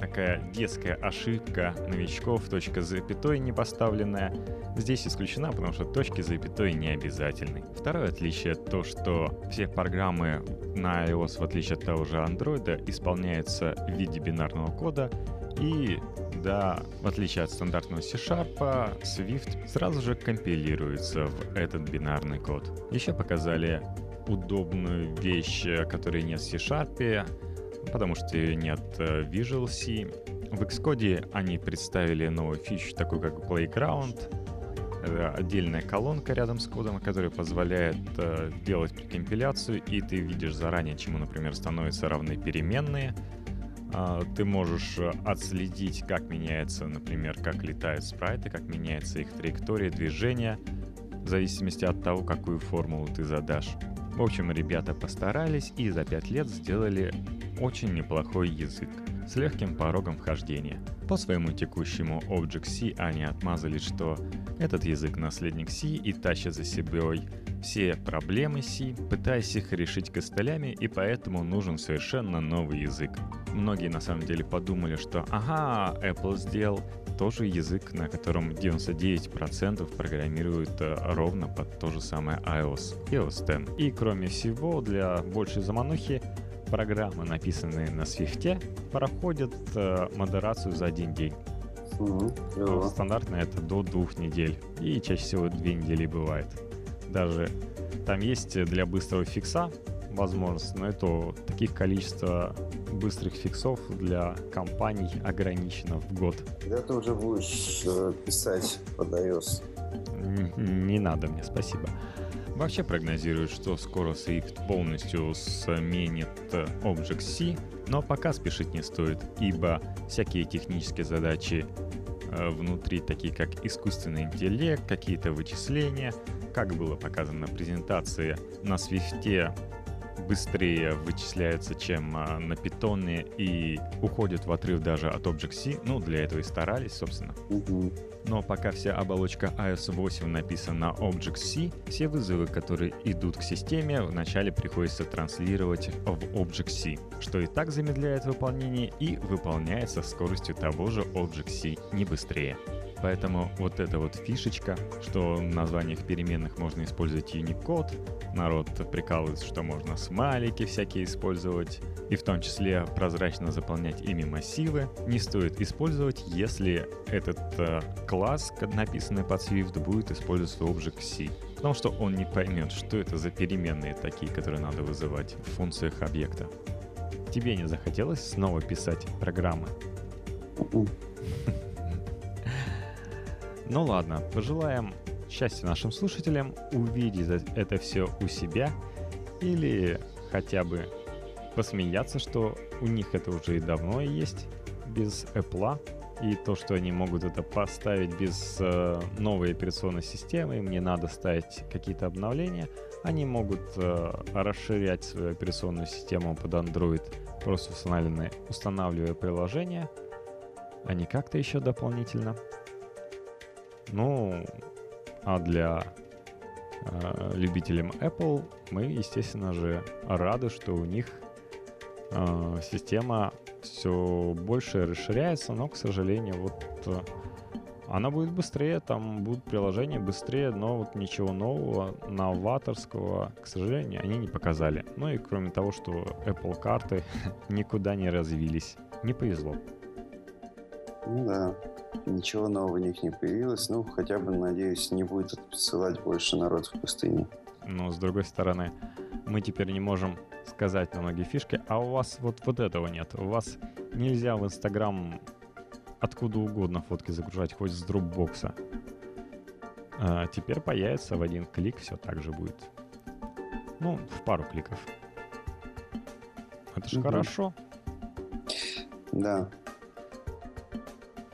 такая детская ошибка новичков, точка запятой не поставленная, здесь исключена, потому что точки запятой не обязательны. Второе отличие то, что все программы на iOS, в отличие от того же Android, исполняются в виде бинарного кода, и да, в отличие от стандартного C-Sharp, Swift сразу же компилируется в этот бинарный код. Еще показали удобную вещь, которой нет в C-Sharp, потому что нет э, Visual C. В Xcode они представили новую фичу, такую как Playground. Отдельная колонка рядом с кодом, которая позволяет э, делать прекомпиляцию, и ты видишь заранее, чему, например, становятся равны переменные. Э, ты можешь э, отследить, как меняется, например, как летают спрайты, как меняется их траектория движения, в зависимости от того, какую формулу ты задашь. В общем, ребята постарались и за 5 лет сделали очень неплохой язык с легким порогом вхождения. По своему текущему Object-C они отмазали, что этот язык наследник C и тащит за собой все проблемы C, пытаясь их решить костылями, и поэтому нужен совершенно новый язык. Многие на самом деле подумали, что ага, Apple сделал тоже язык, на котором 99% программируют э, ровно под то же самое iOS и OS X. И кроме всего, для большей заманухи, программы, написанные на Swift, проходят э, модерацию за один день. Mm-hmm. Стандартно это до двух недель. И чаще всего две недели бывает. Даже там есть для быстрого фикса возможность, но это таких количество быстрых фиксов для компаний ограничено в год. Когда ты уже будешь э, писать под iOS? Не, надо мне, спасибо. Вообще прогнозируют, что скоро Swift полностью сменит Object-C, но пока спешить не стоит, ибо всякие технические задачи э, внутри, такие как искусственный интеллект, какие-то вычисления, как было показано на презентации, на Swift быстрее вычисляются, чем а, на питоне и уходят в отрыв даже от Object-C. Ну, для этого и старались, собственно. Но пока вся оболочка iOS 8 написана на Object-C, все вызовы, которые идут к системе, вначале приходится транслировать в Object-C, что и так замедляет выполнение и выполняется скоростью того же Object-C не быстрее. Поэтому вот эта вот фишечка, что в названиях переменных можно использовать Unicode, народ прикалывается, что можно смайлики всякие использовать, и в том числе прозрачно заполнять ими массивы, не стоит использовать, если этот э, класс, написанный под Swift, будет использоваться в Object-C. Потому что он не поймет, что это за переменные такие, которые надо вызывать в функциях объекта. Тебе не захотелось снова писать программы? Ну ладно, пожелаем счастья нашим слушателям увидеть это все у себя или хотя бы посмеяться, что у них это уже и давно есть без Apple, и то, что они могут это поставить без э, новой операционной системы, им не надо ставить какие-то обновления, они могут э, расширять свою операционную систему под Android, просто устанавливая, устанавливая приложение, а не как-то еще дополнительно. Ну, а для э, любителям Apple мы, естественно же, рады, что у них э, система все больше расширяется, но, к сожалению, вот э, она будет быстрее, там будут приложения быстрее, но вот ничего нового, новаторского, к сожалению, они не показали. Ну и кроме того, что Apple карты [LAUGHS] никуда не развились. Не повезло. Ну да, ничего нового у них не появилось. Ну, хотя бы, надеюсь, не будет ссылать больше народ в пустыне. Но, с другой стороны, мы теперь не можем сказать на многие фишки, а у вас вот, вот этого нет. У вас нельзя в Инстаграм откуда угодно фотки загружать, хоть с дропбокса. А теперь появится в один клик, все так же будет. Ну, в пару кликов. Это же угу. хорошо. Да.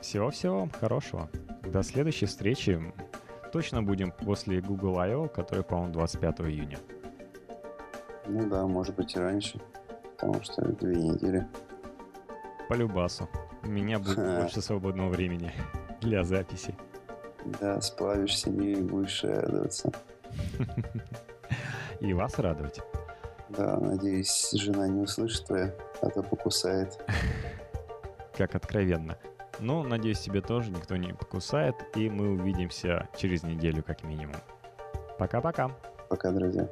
Всего-всего вам хорошего. До следующей встречи. Точно будем после Google I.O., который, по-моему, 25 июня. Ну да, может быть и раньше. Потому что две недели. По любасу. У меня будет больше свободного времени [LAUGHS] для записи. Да, сплавишь семью и будешь радоваться. [LAUGHS] И вас радовать. Да, надеюсь, жена не услышит твоя, а то покусает. [LAUGHS] Как откровенно. Ну, надеюсь, тебе тоже никто не покусает, и мы увидимся через неделю как минимум. Пока-пока. Пока, друзья.